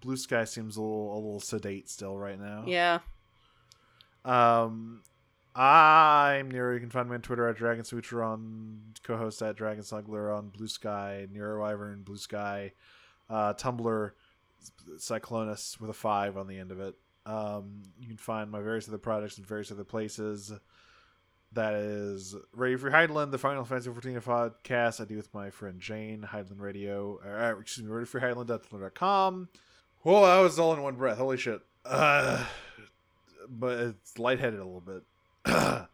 Blue sky seems a little a little sedate still right now. Yeah. Um, I'm Nero. You can find me on Twitter at Dragon Sutra, on co-host at Dragon Smuggler on Blue Sky, Nero Wyvern, Blue Sky, uh, Tumblr, Cyclonus with a five on the end of it. Um, you can find my various other projects in various other places. That is Radio Free Hydaelyn, the Final Fantasy 14 podcast I do with my friend Jane, Hydaelyn Radio, uh, excuse me, RadioFreeHydaelyn.com. Whoa, that was all in one breath. Holy shit. Uh, but it's lightheaded a little bit.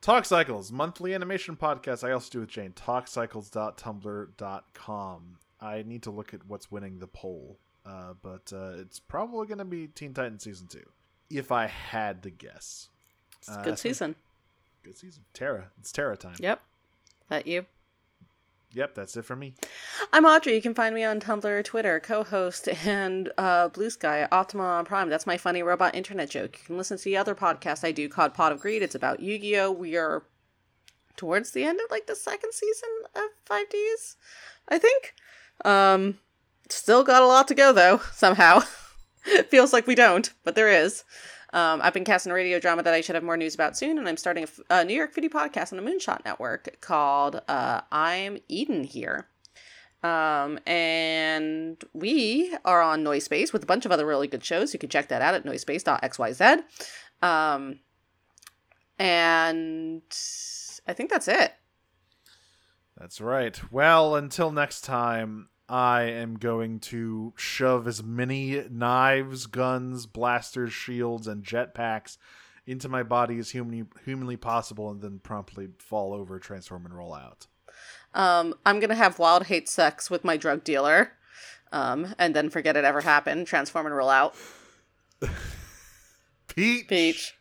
Talk Cycles, monthly animation podcast I also do with Jane. Talkcycles.tumblr.com. I need to look at what's winning the poll, uh, but uh, it's probably going to be Teen Titans Season 2, if I had to guess. It's a Uh, good season. Good season. Terra. It's Terra time. Yep. That you. Yep, that's it for me. I'm Audrey. You can find me on Tumblr, Twitter, co-host, and uh, Blue Sky, Optima on Prime. That's my funny robot internet joke. You can listen to the other podcast I do called Pot of Greed. It's about Yu-Gi-Oh. We are towards the end of like the second season of 5Ds, I think. Um, still got a lot to go though. Somehow, feels like we don't, but there is. Um, I've been casting a radio drama that I should have more news about soon, and I'm starting a, New York City podcast on the Moonshot Network called uh, "I'm Eden Here." Um, and we are on Noise Space with a bunch of other really good shows. You can check that out at noisespace.xyz. Um, and I think that's it. That's right. Well, until next time, I am going to shove as many knives, guns, blasters, shields, and jetpacks into my body as humanly, humanly possible and then promptly fall over, transform, and roll out. Um, I'm gonna have wild hate sex with my drug dealer, um, and then forget it ever happened. Transform and roll out. Peach. Peach.